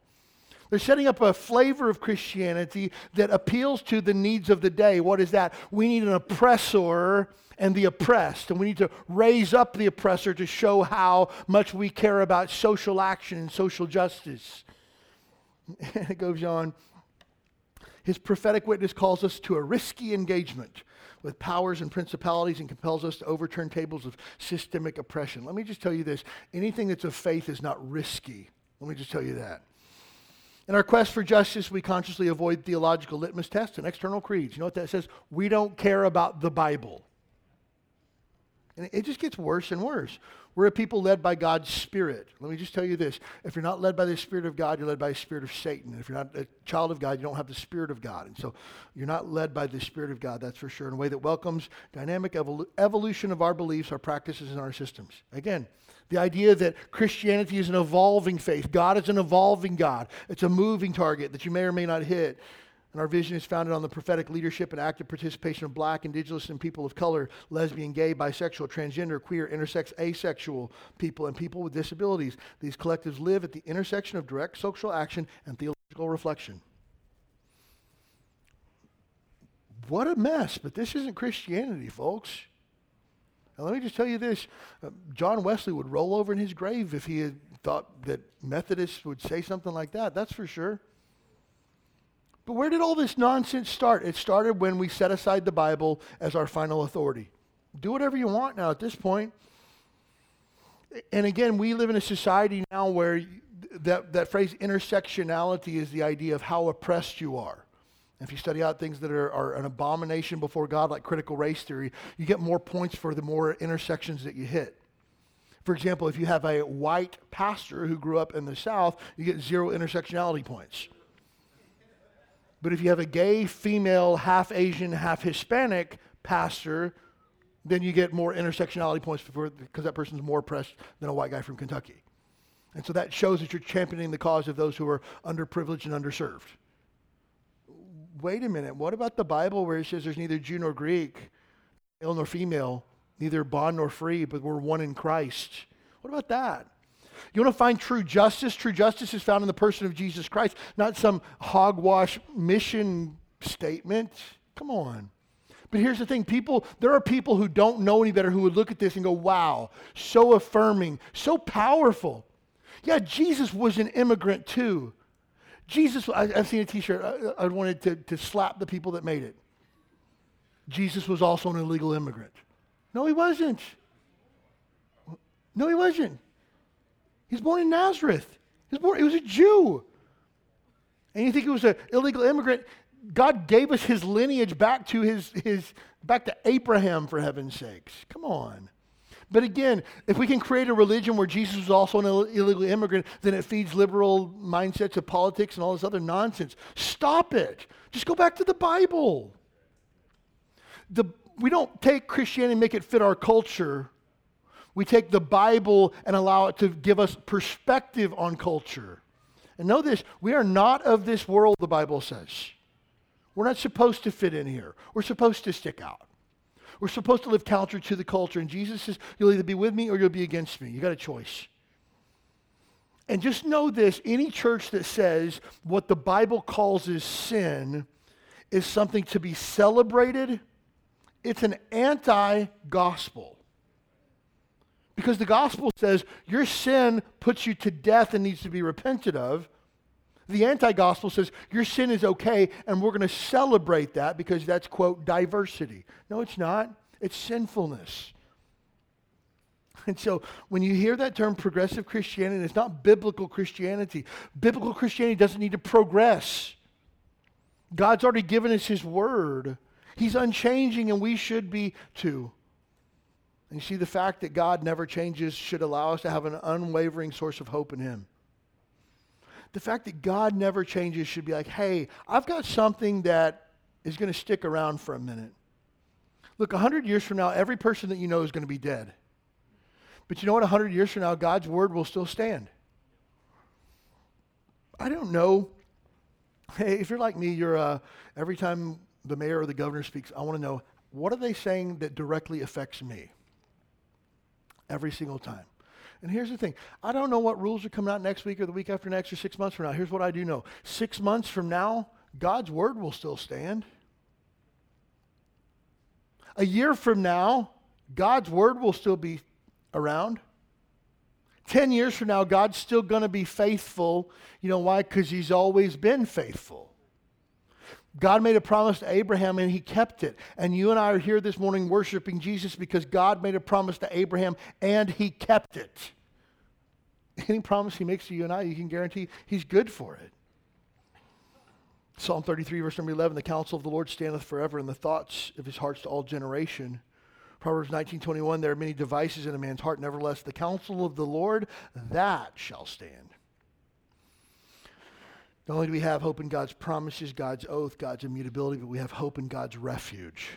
They're setting up a flavor of Christianity that appeals to the needs of the day. What is that? We need an oppressor and the oppressed, and we need to raise up the oppressor to show how much we care about social action and social justice. And (laughs) it goes on. His prophetic witness calls us to a risky engagement with powers and principalities and compels us to overturn tables of systemic oppression. Let me just tell you this anything that's of faith is not risky. Let me just tell you that. In our quest for justice, we consciously avoid theological litmus tests and external creeds. You know what that says? We don't care about the Bible. And it just gets worse and worse. We're a people led by God's Spirit. Let me just tell you this. If you're not led by the Spirit of God, you're led by the Spirit of Satan. If you're not a child of God, you don't have the Spirit of God. And so you're not led by the Spirit of God, that's for sure, in a way that welcomes dynamic evol- evolution of our beliefs, our practices, and our systems. Again, the idea that Christianity is an evolving faith. God is an evolving God. It's a moving target that you may or may not hit. And our vision is founded on the prophetic leadership and active participation of black, indigenous, and people of color, lesbian, gay, bisexual, transgender, queer, intersex, asexual people, and people with disabilities. These collectives live at the intersection of direct social action and theological reflection. What a mess, but this isn't Christianity, folks. Now, let me just tell you this uh, John Wesley would roll over in his grave if he had thought that Methodists would say something like that, that's for sure. But where did all this nonsense start? It started when we set aside the Bible as our final authority. Do whatever you want now at this point. And again, we live in a society now where that, that phrase intersectionality is the idea of how oppressed you are. If you study out things that are, are, an abomination before God, like critical race theory, you get more points for the more intersections that you hit. For example, if you have a white pastor who grew up in the South, you get zero intersectionality points. But if you have a gay, female, half Asian, half Hispanic pastor, then you get more intersectionality points because that person's more oppressed than a white guy from Kentucky. And so that shows that you're championing the cause of those who are underprivileged and underserved. Wait a minute, what about the Bible where it says there's neither Jew nor Greek, male nor female, neither bond nor free, but we're one in Christ? What about that? You want to find true justice? True justice is found in the person of Jesus Christ, not some hogwash mission statement. Come on. But here's the thing people, there are people who don't know any better who would look at this and go, wow, so affirming, so powerful. Yeah, Jesus was an immigrant too. Jesus, I, have seen a t shirt, I, I wanted to, to slap the people that made it. Jesus was also an illegal immigrant. No, he wasn't. No, he wasn't. He's born in Nazareth. He was born, he was a Jew. And you think he was an illegal immigrant? God gave us his lineage back to his, his back to Abraham for heaven's sakes. Come on. But again, if we can create a religion where Jesus was also an illegal immigrant, then it feeds liberal mindsets of politics and all this other nonsense. Stop it. Just go back to the Bible. The, we don't take Christianity and make it fit our culture. We take the Bible and allow it to give us perspective on culture. And know this we are not of this world, the Bible says. We're not supposed to fit in here, we're supposed to stick out. We're supposed to live counter to the culture. And Jesus says, You'll either be with me or you'll be against me. You got a choice. And just know this any church that says what the Bible calls is sin is something to be celebrated, it's an anti gospel. Because the gospel says your sin puts you to death and needs to be repented of. The anti gospel says your sin is okay and we're going to celebrate that because that's, quote, diversity. No, it's not. It's sinfulness. And so when you hear that term progressive Christianity, it's not biblical Christianity. Biblical Christianity doesn't need to progress. God's already given us His word, He's unchanging, and we should be too. And you see, the fact that God never changes should allow us to have an unwavering source of hope in Him. The fact that God never changes should be like, hey, I've got something that is going to stick around for a minute. Look, 100 years from now, every person that you know is going to be dead. But you know what? 100 years from now, God's word will still stand. I don't know. Hey, if you're like me, you're uh, every time the mayor or the governor speaks, I want to know what are they saying that directly affects me? Every single time. And here's the thing I don't know what rules are coming out next week or the week after next or six months from now. Here's what I do know six months from now, God's word will still stand. A year from now, God's word will still be around. 10 years from now, God's still going to be faithful. You know why? Because he's always been faithful. God made a promise to Abraham and he kept it. And you and I are here this morning worshiping Jesus because God made a promise to Abraham and he kept it. Any promise he makes to you and I, you can guarantee he's good for it. Psalm 33, verse number 11 The counsel of the Lord standeth forever, and the thoughts of his heart to all generation. Proverbs 19:21 There are many devices in a man's heart, nevertheless the counsel of the Lord that shall stand. Not only do we have hope in God's promises, God's oath, God's immutability, but we have hope in God's refuge.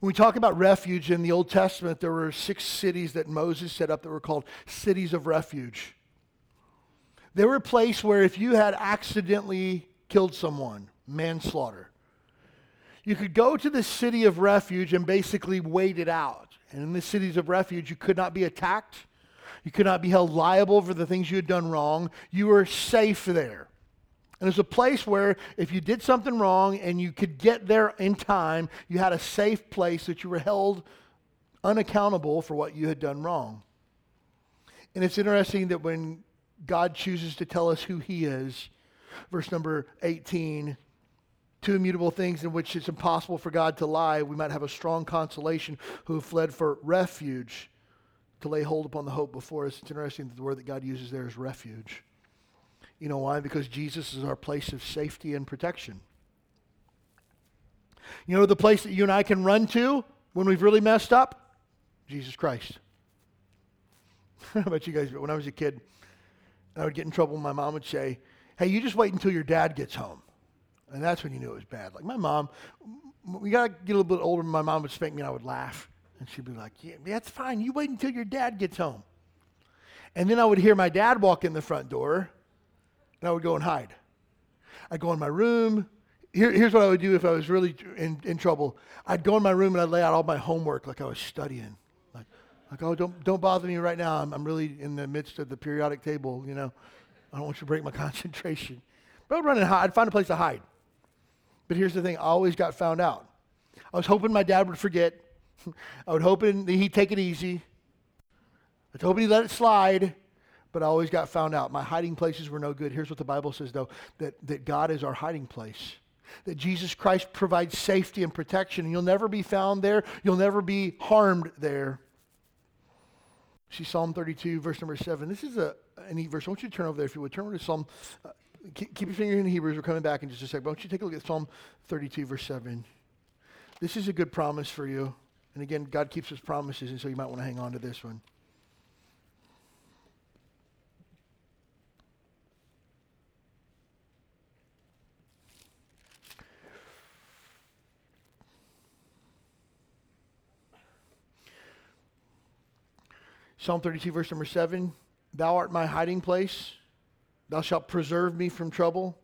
When we talk about refuge in the Old Testament, there were six cities that Moses set up that were called cities of refuge. They were a place where if you had accidentally killed someone, manslaughter. You could go to the city of refuge and basically wait it out. And in the cities of refuge, you could not be attacked. You could not be held liable for the things you had done wrong. You were safe there. And it's a place where if you did something wrong and you could get there in time, you had a safe place that you were held unaccountable for what you had done wrong. And it's interesting that when God chooses to tell us who he is, verse number 18, two immutable things in which it's impossible for God to lie, we might have a strong consolation who fled for refuge to lay hold upon the hope before us. It's interesting that the word that God uses there is refuge. You know why? Because Jesus is our place of safety and protection. You know the place that you and I can run to when we've really messed up? Jesus Christ. (laughs) Know about you guys, but when I was a kid, I would get in trouble, my mom would say, Hey, you just wait until your dad gets home. And that's when you knew it was bad. Like my mom, we got to get a little bit older. My mom would spank me and I would laugh. And she'd be like, yeah, that's fine. You wait until your dad gets home. And then I would hear my dad walk in the front door and I would go and hide. I'd go in my room. Here, here's what I would do if I was really in, in trouble. I'd go in my room and I'd lay out all my homework like I was studying. Like, like oh, don't, don't bother me right now. I'm, I'm really in the midst of the periodic table, you know. I don't want you to break my (laughs) concentration. But I'd run and hide. I'd find a place to hide. But here's the thing I always got found out. I was hoping my dad would forget. I hoping that he'd take it easy. I was hoping he'd let it slide, but I always got found out. My hiding places were no good. Here's what the Bible says, though that, that God is our hiding place. That Jesus Christ provides safety and protection, and you'll never be found there. You'll never be harmed there. See Psalm 32, verse number 7. This is a, a neat verse. I want you to turn over there if you would. Turn over to Psalm uh, keep, keep your finger in Hebrews. We're coming back in just a second. Why don't you take a look at Psalm 32, verse 7. This is a good promise for you. And again, God keeps his promises, and so you might want to hang on to this one. Psalm 32, verse number 7 Thou art my hiding place. Thou shalt preserve me from trouble.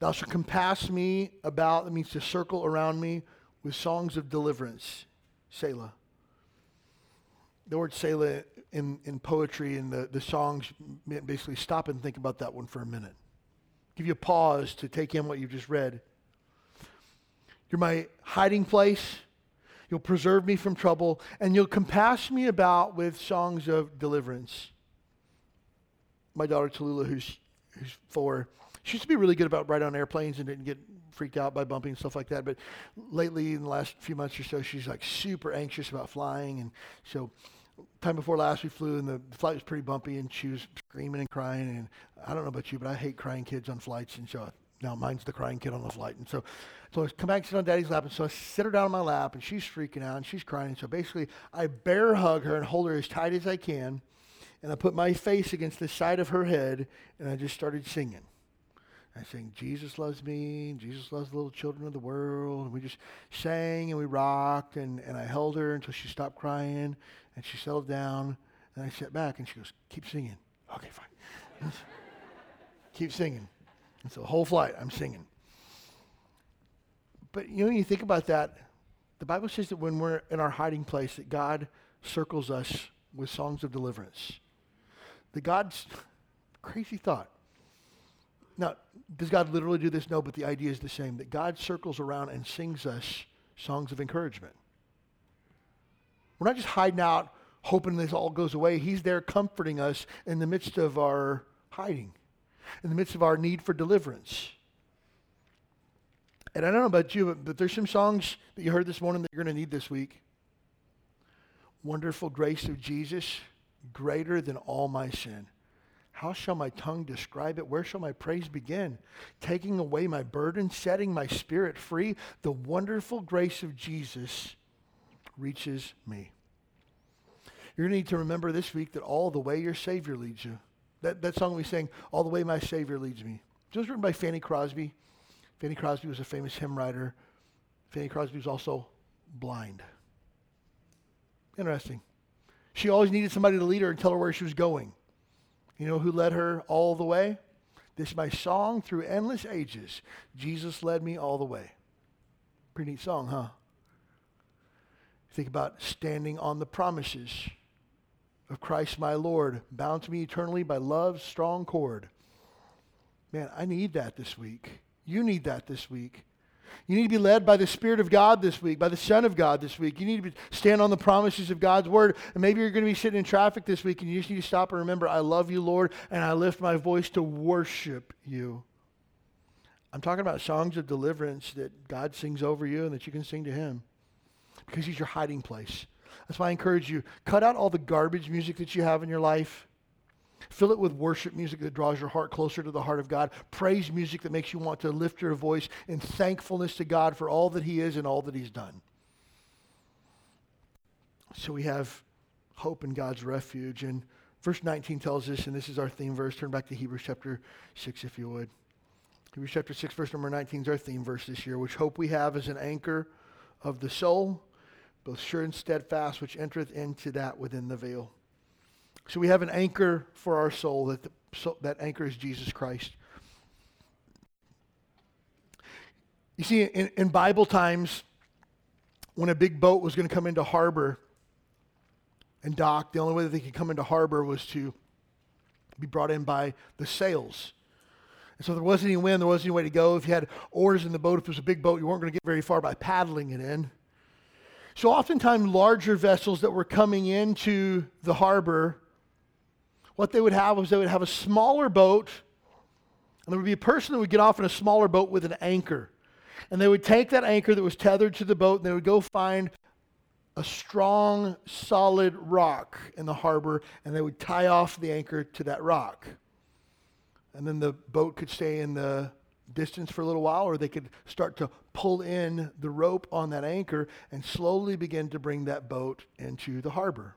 Thou shalt compass me about, that means to circle around me with songs of deliverance. Selah. The word Selah in, in poetry and the, the songs basically stop and think about that one for a minute. Give you a pause to take in what you've just read. You're my hiding place. You'll preserve me from trouble, and you'll compass me about with songs of deliverance my daughter Tallulah, who's who's four, she used to be really good about riding on airplanes and didn't get freaked out by bumping and stuff like that. But lately, in the last few months or so, she's like super anxious about flying. And so, time before last, we flew, and the, flight was pretty bumpy, and she was screaming and crying. And I don't know about you, but I hate crying kids on flights. And so now mine's the crying kid on the flight. And so, so I come back and sit on daddy's lap. And so I sit her down on my lap, and she's freaking out, and she's crying. And so basically, I bear hug her and hold her as tight as I can and I put my face against the side of her head, and I just started singing. I sang, Jesus loves me, Jesus loves the little children of the world. And we just sang and we rocked, and, and I held her until she stopped crying, and she settled down. And I sat back, and she goes, keep singing. Okay, fine. (laughs) keep singing. And so the whole flight, I'm singing. But you know, when you think about that, the Bible says that when we're in our hiding place, that God circles us with songs of deliverance. The God's (laughs) crazy thought. Now, does God literally do this? No, but the idea is the same that God circles around and sings us songs of encouragement. We're not just hiding out, hoping this all goes away. He's there comforting us in the midst of our hiding in the midst of our need for deliverance. And I don't know about you, but, but there's some songs that you heard this morning that you're going to need this week. Wonderful grace of Jesus, greater than all my sin. How shall my tongue describe it? Where shall my praise begin? Taking away my burden, setting my spirit free, the wonderful grace of Jesus reaches me. You're going to need to remember this week that all the way your Savior leads you. That, that song we sang, All the Way My Savior Leads Me. It was written by Fanny Crosby. Fanny Crosby was a famous hymn writer. Fanny Crosby was also blind. Interesting. She always needed somebody to lead her and tell her where she was going. You know who led her all the way? This my song through endless ages. Jesus led me all the way. Pretty neat song, huh? Think about standing on the promises of Christ my Lord, bound to me eternally by love's strong cord. Man, I need that this week. You need that this week. You need to be led by the Spirit of God this week, by the Son of God this week. You need to stand on the promises of God's Word. And maybe you're going to be sitting in traffic this week and you just need to stop and remember, I love you, Lord, and I lift my voice to worship you. I'm talking about songs of deliverance that God sings over you and that you can sing to Him because He's your hiding place. That's why I encourage you cut out all the garbage music that you have in your life. Fill it with worship music that draws your heart closer to the heart of God. Praise music that makes you want to lift your voice in thankfulness to God for all that He is and all that He's done. So we have hope in God's refuge. And verse 19 tells us, and this is our theme verse. Turn back to Hebrews chapter 6, if you would. Hebrews chapter 6, verse number 19 is our theme verse this year, which hope we have is an anchor of the soul, both sure and steadfast, which entereth into that within the veil. So we have an anchor for our soul. That, the, so that anchor is Jesus Christ. You see, in, in Bible times, when a big boat was going to come into harbor and dock, the only way that they could come into harbor was to be brought in by the sails. And so there wasn't any wind, there wasn't any way to go. If you had oars in the boat, if it was a big boat, you weren't going to get very far by paddling it in. So oftentimes larger vessels that were coming into the harbor what they would have was they would have a smaller boat, and there would be a person that would get off in a smaller boat with an anchor. And they would take that anchor that was tethered to the boat, and they would go find a strong, solid rock in the harbor, and they would tie off the anchor to that rock. And then the boat could stay in the distance for a little while, or they could start to pull in the rope on that anchor and slowly begin to bring that boat into the harbor.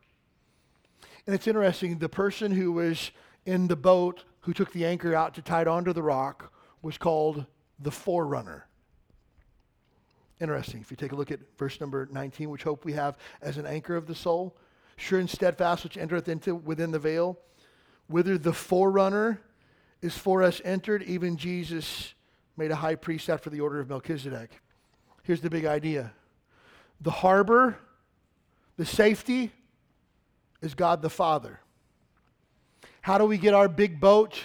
And it's interesting, the person who was in the boat who took the anchor out to tie it onto the rock was called the forerunner. Interesting. If you take a look at verse number 19, which hope we have as an anchor of the soul, sure and steadfast, which entereth into within the veil, whither the forerunner is for us entered, even Jesus made a high priest after the order of Melchizedek. Here's the big idea the harbor, the safety, is God the Father. How do we get our big boat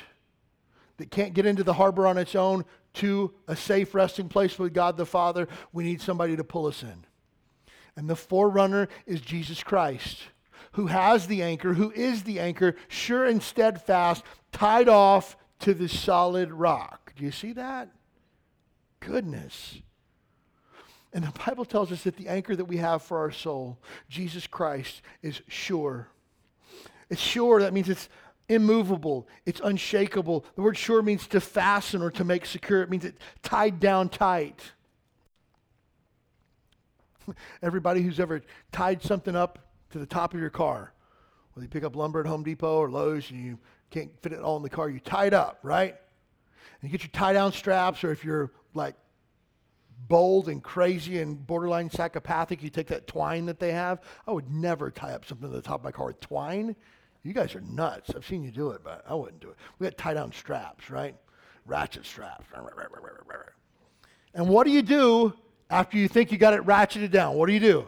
that can't get into the harbor on its own to a safe resting place with God the Father? We need somebody to pull us in. And the forerunner is Jesus Christ, who has the anchor, who is the anchor, sure and steadfast, tied off to the solid rock. Do you see that? Goodness. And the Bible tells us that the anchor that we have for our soul, Jesus Christ, is sure. It's sure, that means it's immovable, it's unshakable. The word sure means to fasten or to make secure, it means it's tied down tight. Everybody who's ever tied something up to the top of your car, whether you pick up lumber at Home Depot or Lowe's and you can't fit it all in the car, you tie it up, right? And you get your tie down straps, or if you're like bold and crazy and borderline psychopathic, you take that twine that they have. I would never tie up something to the top of my car with twine. You guys are nuts. I've seen you do it, but I wouldn't do it. We got tie down straps, right? Ratchet straps. And what do you do after you think you got it ratcheted down? What do you do?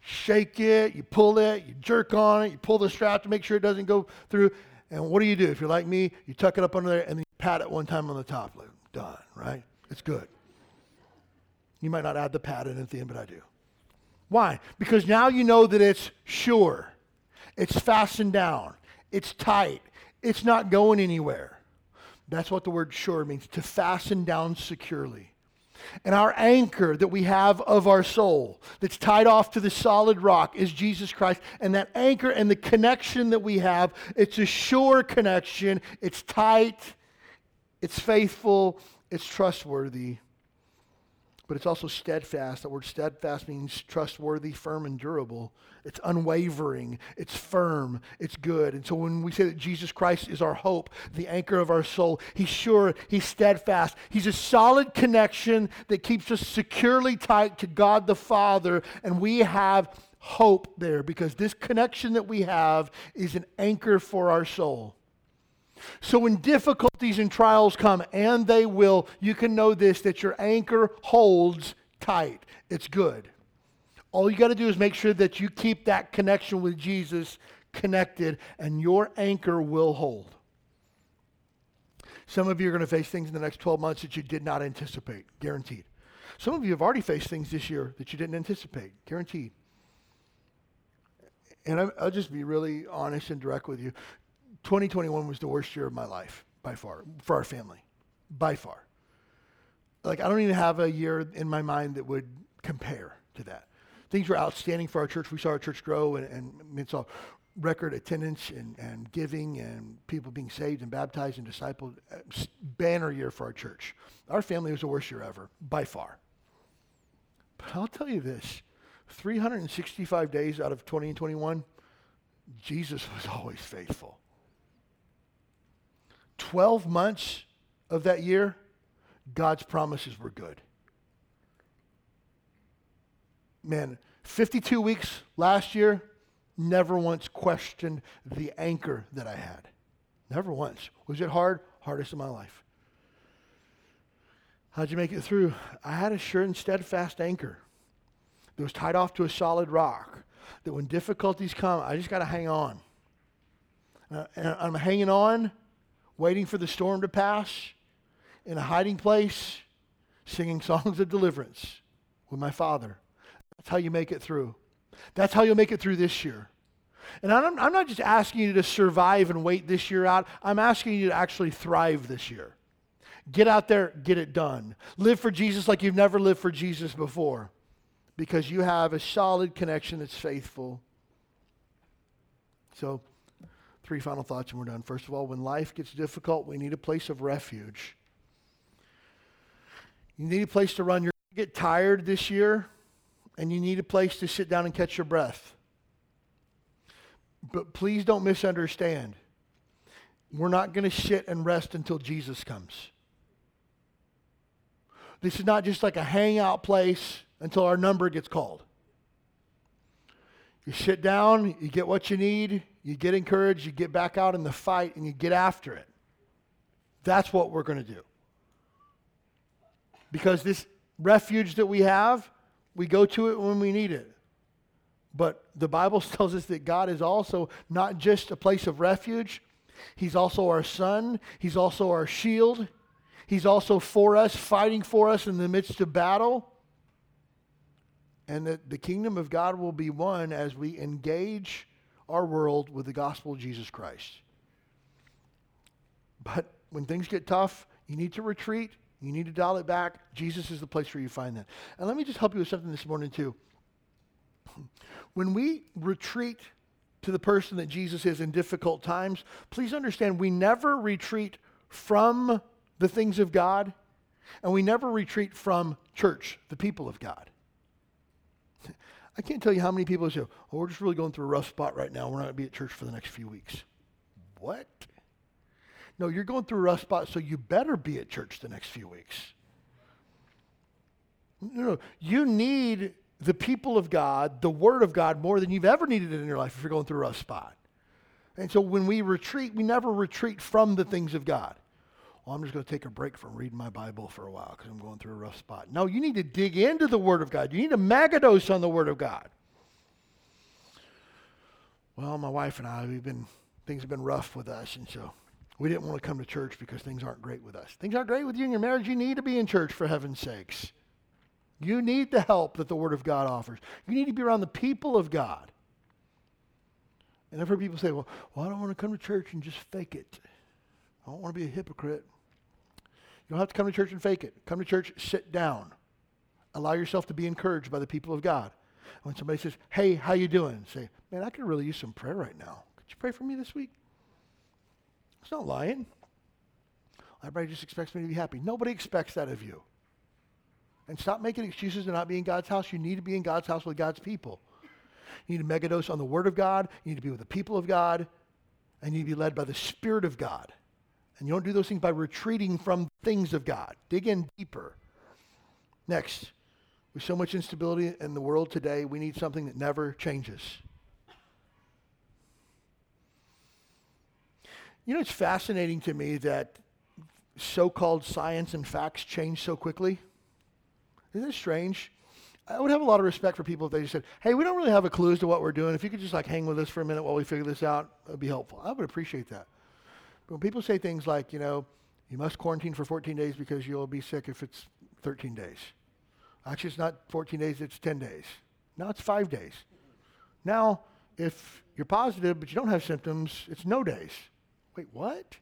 Shake it, you pull it, you jerk on it, you pull the strap to make sure it doesn't go through. And what do you do? If you're like me, you tuck it up under there and then you pat it one time on the top. Like, done, right? It's good. You might not add the in at the end, but I do. Why? Because now you know that it's sure, it's fastened down, it's tight, it's not going anywhere. That's what the word sure means to fasten down securely. And our anchor that we have of our soul, that's tied off to the solid rock, is Jesus Christ. And that anchor and the connection that we have, it's a sure connection. It's tight, it's faithful, it's trustworthy but it's also steadfast. That word steadfast means trustworthy, firm, and durable. It's unwavering, it's firm, it's good. And so when we say that Jesus Christ is our hope, the anchor of our soul, he's sure, he's steadfast. He's a solid connection that keeps us securely tight to God the Father, and we have hope there because this connection that we have is an anchor for our soul. So when difficulties and trials come, and they will, you can know this that your anchor holds tight. It's good. All you got to do is make sure that you keep that connection with Jesus connected, and your anchor will hold. Some of you are going to face things in the next 12 months that you did not anticipate, guaranteed. Some of you have already faced things this year that you didn't anticipate, guaranteed. And I'll just be really honest and direct with you. 2021 was the worst year of my life by far for our family, by far. Like, I don't even have a year in my mind that would compare to that. Things were outstanding for our church. We saw our church grow and, and we saw record attendance and, and giving and people being saved and baptized and discipled. Banner year for our church. Our family was the worst year ever, by far. But I'll tell you this 365 days out of 2021, Jesus (laughs) was always faithful. 12 months of that year, God's promises were good. Man, 52 weeks last year, never once questioned the anchor that I had. Never once. Was it hard? Hardest of my life. How'd you make it through? I had a sure and steadfast anchor that was tied off to a solid rock. That when difficulties come, I just got to hang on. Uh, and I'm hanging on waiting for the storm to pass, in a hiding place, singing songs of deliverance with my Father. That's how you make it through. That's how you'll make it through this year. And I'm, I'm, not just asking you to survive and wait this year out, I'm asking you to actually thrive this year. Get out there, get it done. Live for Jesus like you've never lived for Jesus before because you have a solid connection that's faithful. So, Three final thoughts and we're done. First of all, when life gets difficult, we need a place of refuge. You need a place to run. You're going to get tired this year, and you need a place to sit down and catch your breath. But please don't misunderstand. We're not going to sit and rest until Jesus comes. This is not just like a hangout place until our number gets called. You sit down, you get what you need, you get encouraged, you get back out in the fight, and you get after it. That's what we're going to do. Because this refuge that we have, we go to it when we need it. But the Bible (laughs) tells us that God is also not just a place of refuge, He's also our sun, He's also our shield, He's also for us, fighting for us in the midst of battle and that the kingdom of God will be won as we engage our world with the gospel of Jesus Christ. But when things get tough, you need to retreat. You need to dial it back. Jesus is the place where you find that. And let me just help you with something this morning, too. (clears throat) When we retreat to the person that Jesus is in difficult times, please understand we never retreat from the things of God, and we never retreat from church, the people of God. I can't tell you how many people say, oh, we're just really going through a rough spot right now. We're not going to be at church for the next few weeks. What? No, you're going through a rough spot, so you better be at church the next few weeks. No, no, you need the people of God, the Word of God, more than you've ever needed it in your life if you're going through a rough spot. And so when we retreat, we never retreat from the things of God well, I'm just going to take a break from reading my Bible for a while because I'm going through a rough spot. No, you need to dig into the Word of God. You need a megadose on the Word of God. Well, my wife and I, we've been, things have been rough with us, and so we didn't want to come to church because things aren't great with us. Things aren't great with you in your marriage. You need to be in church for heaven's sakes. You need the help that the Word of God offers. You need to be around the people of God. And I've heard people say, well, well, I don't want to come to church and just fake it. I don't want to be a hypocrite. You don't have to come to church and fake it. Come to church, sit down. Allow yourself to be encouraged by the people of God. When somebody says, hey, how you doing? Say, man, I could really use some prayer right now. Could you pray for me this week? It's not lying. Everybody just expects me to be happy. Nobody expects that of you. And stop making excuses to not be in God's house. You need to be in God's house with God's people. You need to megadose on the Word of God. You need to be with the people of God. And you need to be led by the Spirit of God. And you don't do those things by retreating from things of God. Dig in deeper. Next, with so much instability in the world today, we need something that never changes. You know, it's fascinating to me that so called science and facts change so quickly. Isn't it strange? I would have a lot of respect for people if they just said, hey, we don't really have a clue as to what we're doing. If you could just like hang with us for a minute while we figure this out, it would be helpful. I would appreciate that. When people say things like, you know, you must quarantine for 14 days because you'll be sick if it's 13 days. Actually, it's not 14 days, it's 10 days. Now it's five days. Now, if you're positive but you don't have symptoms, it's no days. Wait, what?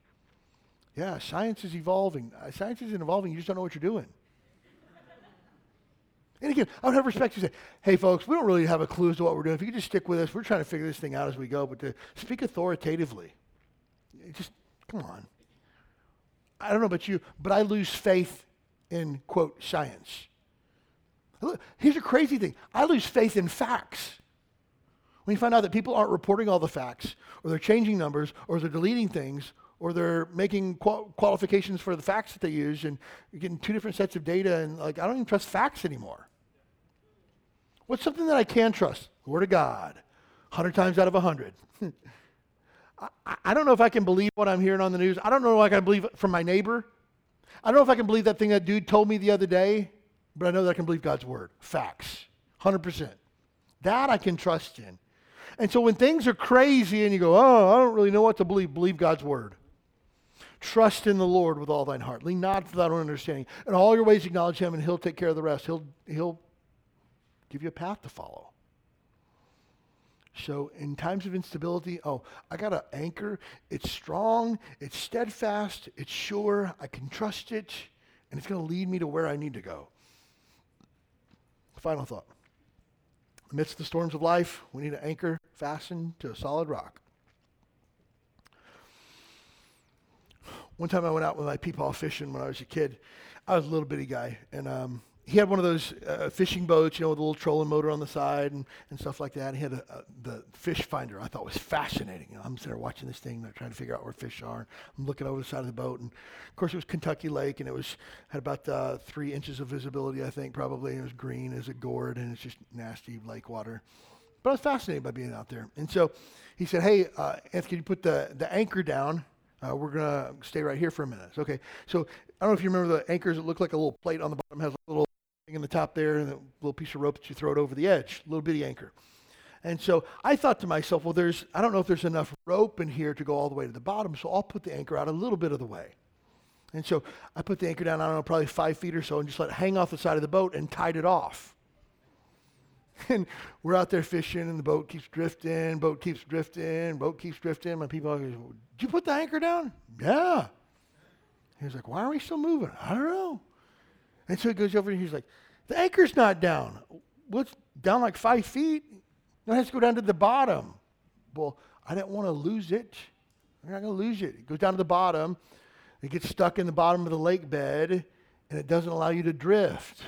Yeah, science is evolving. Uh, science isn't evolving, you just don't know what you're doing. And again, I would have respect to say, hey, folks, we don't really have a clue as to what we're doing. If you could just stick with us, we're trying to figure this thing out as we go. But to speak authoritatively, just come on. I don't know about you, but I lose faith in, quote, science. Here's a crazy thing I lose faith in facts. When you find out that people aren't reporting all the facts, or they're changing numbers, or they're deleting things, or they're making qual- qualifications for the facts that they use, and you're getting two different sets of data, and like, I don't even trust facts anymore. What's something that I can trust? The Word of God. 100 times out of 100. (laughs) I, I don't know if I can believe what I'm hearing on the news. I don't know if I can believe from my neighbor. I don't know if I can believe that thing that dude told me the other day, but I know that I can believe God's Word. Facts. 100%. That I can trust in. And so when things are crazy and you go, oh, I don't really know what to believe, believe God's Word. Trust in the Lord with all thine heart. Lean not to thy own understanding. In all your ways acknowledge him, and he'll take care of the rest. He'll, he'll give you a path to follow. So in times of instability, oh, I got an anchor. It's strong, it's steadfast, it's sure, I can trust it, and it's going to lead me to where I need to go. Final thought. Amidst the storms of life, we need an anchor fastened to a solid rock. One time I went out with my peepaw fishing when I was a kid. I was a little bitty guy, and um, he had one of those uh, fishing boats, you know, with a little trolling motor on the side and, and stuff like that. He had a, a, the fish finder. I thought was fascinating. You know, I'm sitting there watching this thing, trying to figure out where fish are. I'm looking over the side of the boat, and of course it was Kentucky Lake, and it was had about uh, three inches of visibility, I think, probably. It was green as a gourd, and it's just nasty lake water. But I was fascinated by being out there. And so he said, "Hey, uh, Anthony, can you put the the anchor down?" Uh, we're going to stay right here for a minute. Okay. So I don't know if you remember the anchors that look like a little plate on the bottom, has a little in the top there and a little piece of rope that you throw it over the edge, a little bitty anchor. And so I thought to myself, well, there's, I don't know if there's enough rope in here to go all the way to the bottom, so I'll put the anchor out a little bit of the way. And so I put the anchor down, I don't know, probably five feet or so, and just let it hang off the side of the boat and tied it off. (laughs) And we're out there fishing, and the boat keeps drifting, boat keeps drifting, boat keeps drifting. My people are going, Did you put the anchor down? Yeah. He was like, Why are we still moving? I don't know. And so he goes over and he's like, the anchor's not down. What's down like five feet? It has to go down to the bottom. Well, I didn't want to lose it. I'm not going to lose it. It goes down to the bottom. It gets stuck in the bottom of the lake bed, and it doesn't allow you to drift.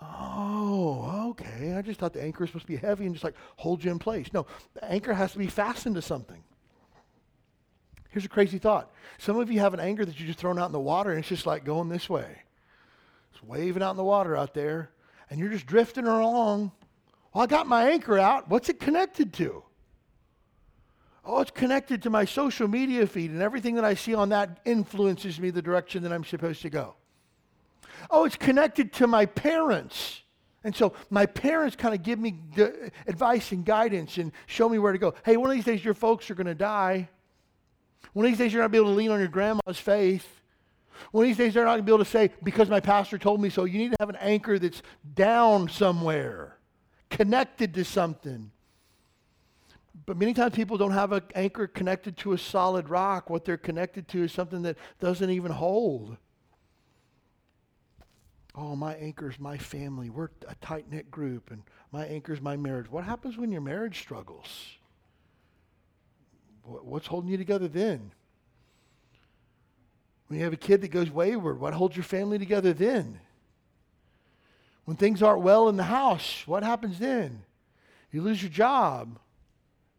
Oh, okay. I just thought the anchor was supposed to be heavy and just like hold you in place. No, the anchor has to be fastened to something. Here's a crazy thought. Some of you have an anchor that you just thrown out in the water and it's just like going this way. It's waving out in the water out there, and you're just drifting along. Well, I got my anchor out. What's it connected to? Oh, it's connected to my social media feed, and everything that I see on that influences me the direction that I'm supposed to go. Oh, it's connected to my parents. And so my parents kind of give me advice and guidance and show me where to go. Hey, one of these days your folks are going to die. One of these days you're not going to be able to lean on your grandma's faith. One of these days, they're not going to be able to say, because my pastor told me so. You need to have an anchor that's down somewhere, connected to something. But many times people don't have an anchor connected to a solid rock. What they're connected to is something that doesn't even hold. Oh, my anchor is my family. We're a tight knit group, and my anchor is my marriage. What happens when your marriage struggles? What's holding you together then? When you have a kid that goes wayward, what holds your family together then? When things aren't well in the house, what happens then? You lose your job.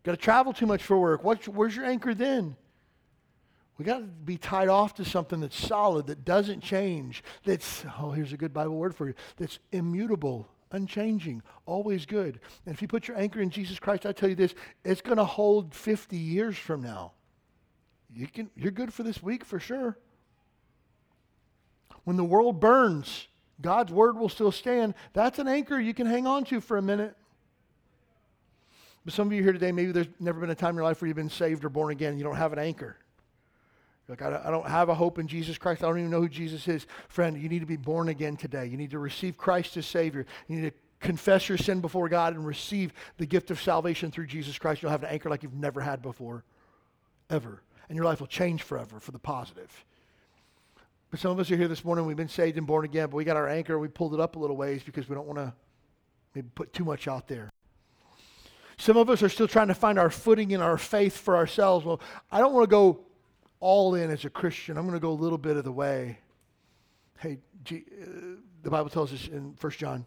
Got to travel too much for work. Where's your anchor then? We got to be tied off to something that's solid, that doesn't change, that's, oh, here's a good Bible word for you, that's immutable, unchanging, always good. And if you put your anchor in Jesus Christ, I tell you this, it's going to hold 50 years from now. You can, you're good for this week for sure. When the world burns, God's word will still stand. That's an anchor you can hang on to for a minute. But some of you here today, maybe there's never been a time in your life where you've been saved or born again you don't have an anchor. Like, I don't have a hope in Jesus Christ. I don't even know who Jesus is. Friend, you need to be born again today. You need to receive Christ as Savior. You need to confess your sin before God and receive the gift of salvation through Jesus Christ. You'll have an anchor like you've never had before, ever. And your life will change forever for the positive. But some of us are here this morning, we've been saved and born again, but we got our anchor, we pulled it up a little ways because we don't want to maybe put too much out there. Some of us are still trying to find our footing in our faith for ourselves. Well, I don't want to go all in as a Christian. I'm going to go a little bit of the way. Hey, G, uh, the Bible tells us in 1 John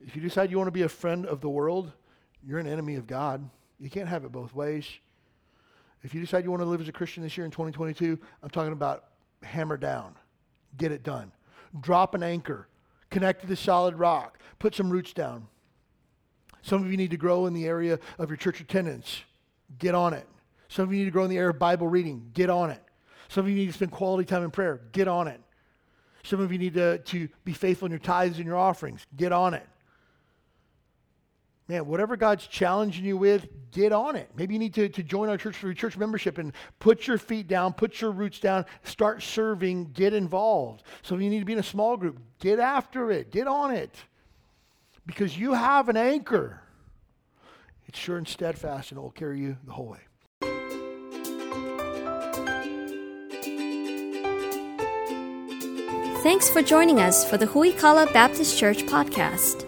if you decide you want to be a friend of the world, you're an enemy of God. You can't have it both ways. If you decide you want to live as a Christian this year in 2022, I'm talking about hammer down, get it done. Drop an anchor, connect to the solid rock, put some roots down. Some of you need to grow in the area of your church attendance. Get on it. Some of you need to grow in the area of Bible reading. Get on it. Some of you need to spend quality time in prayer. Get on it. Some of you need to, to be faithful in your tithes and your offerings. Get on it. Man, whatever God's challenging you with, get on it. Maybe you need to, to join our church your church membership and put your feet down, put your roots down, start serving, get involved. So of you need to be in a small group. Get after it, get on it. Because you have an anchor. It's sure and steadfast, and it will carry you the whole way. Thanks for joining us for the Huikala Baptist Church podcast.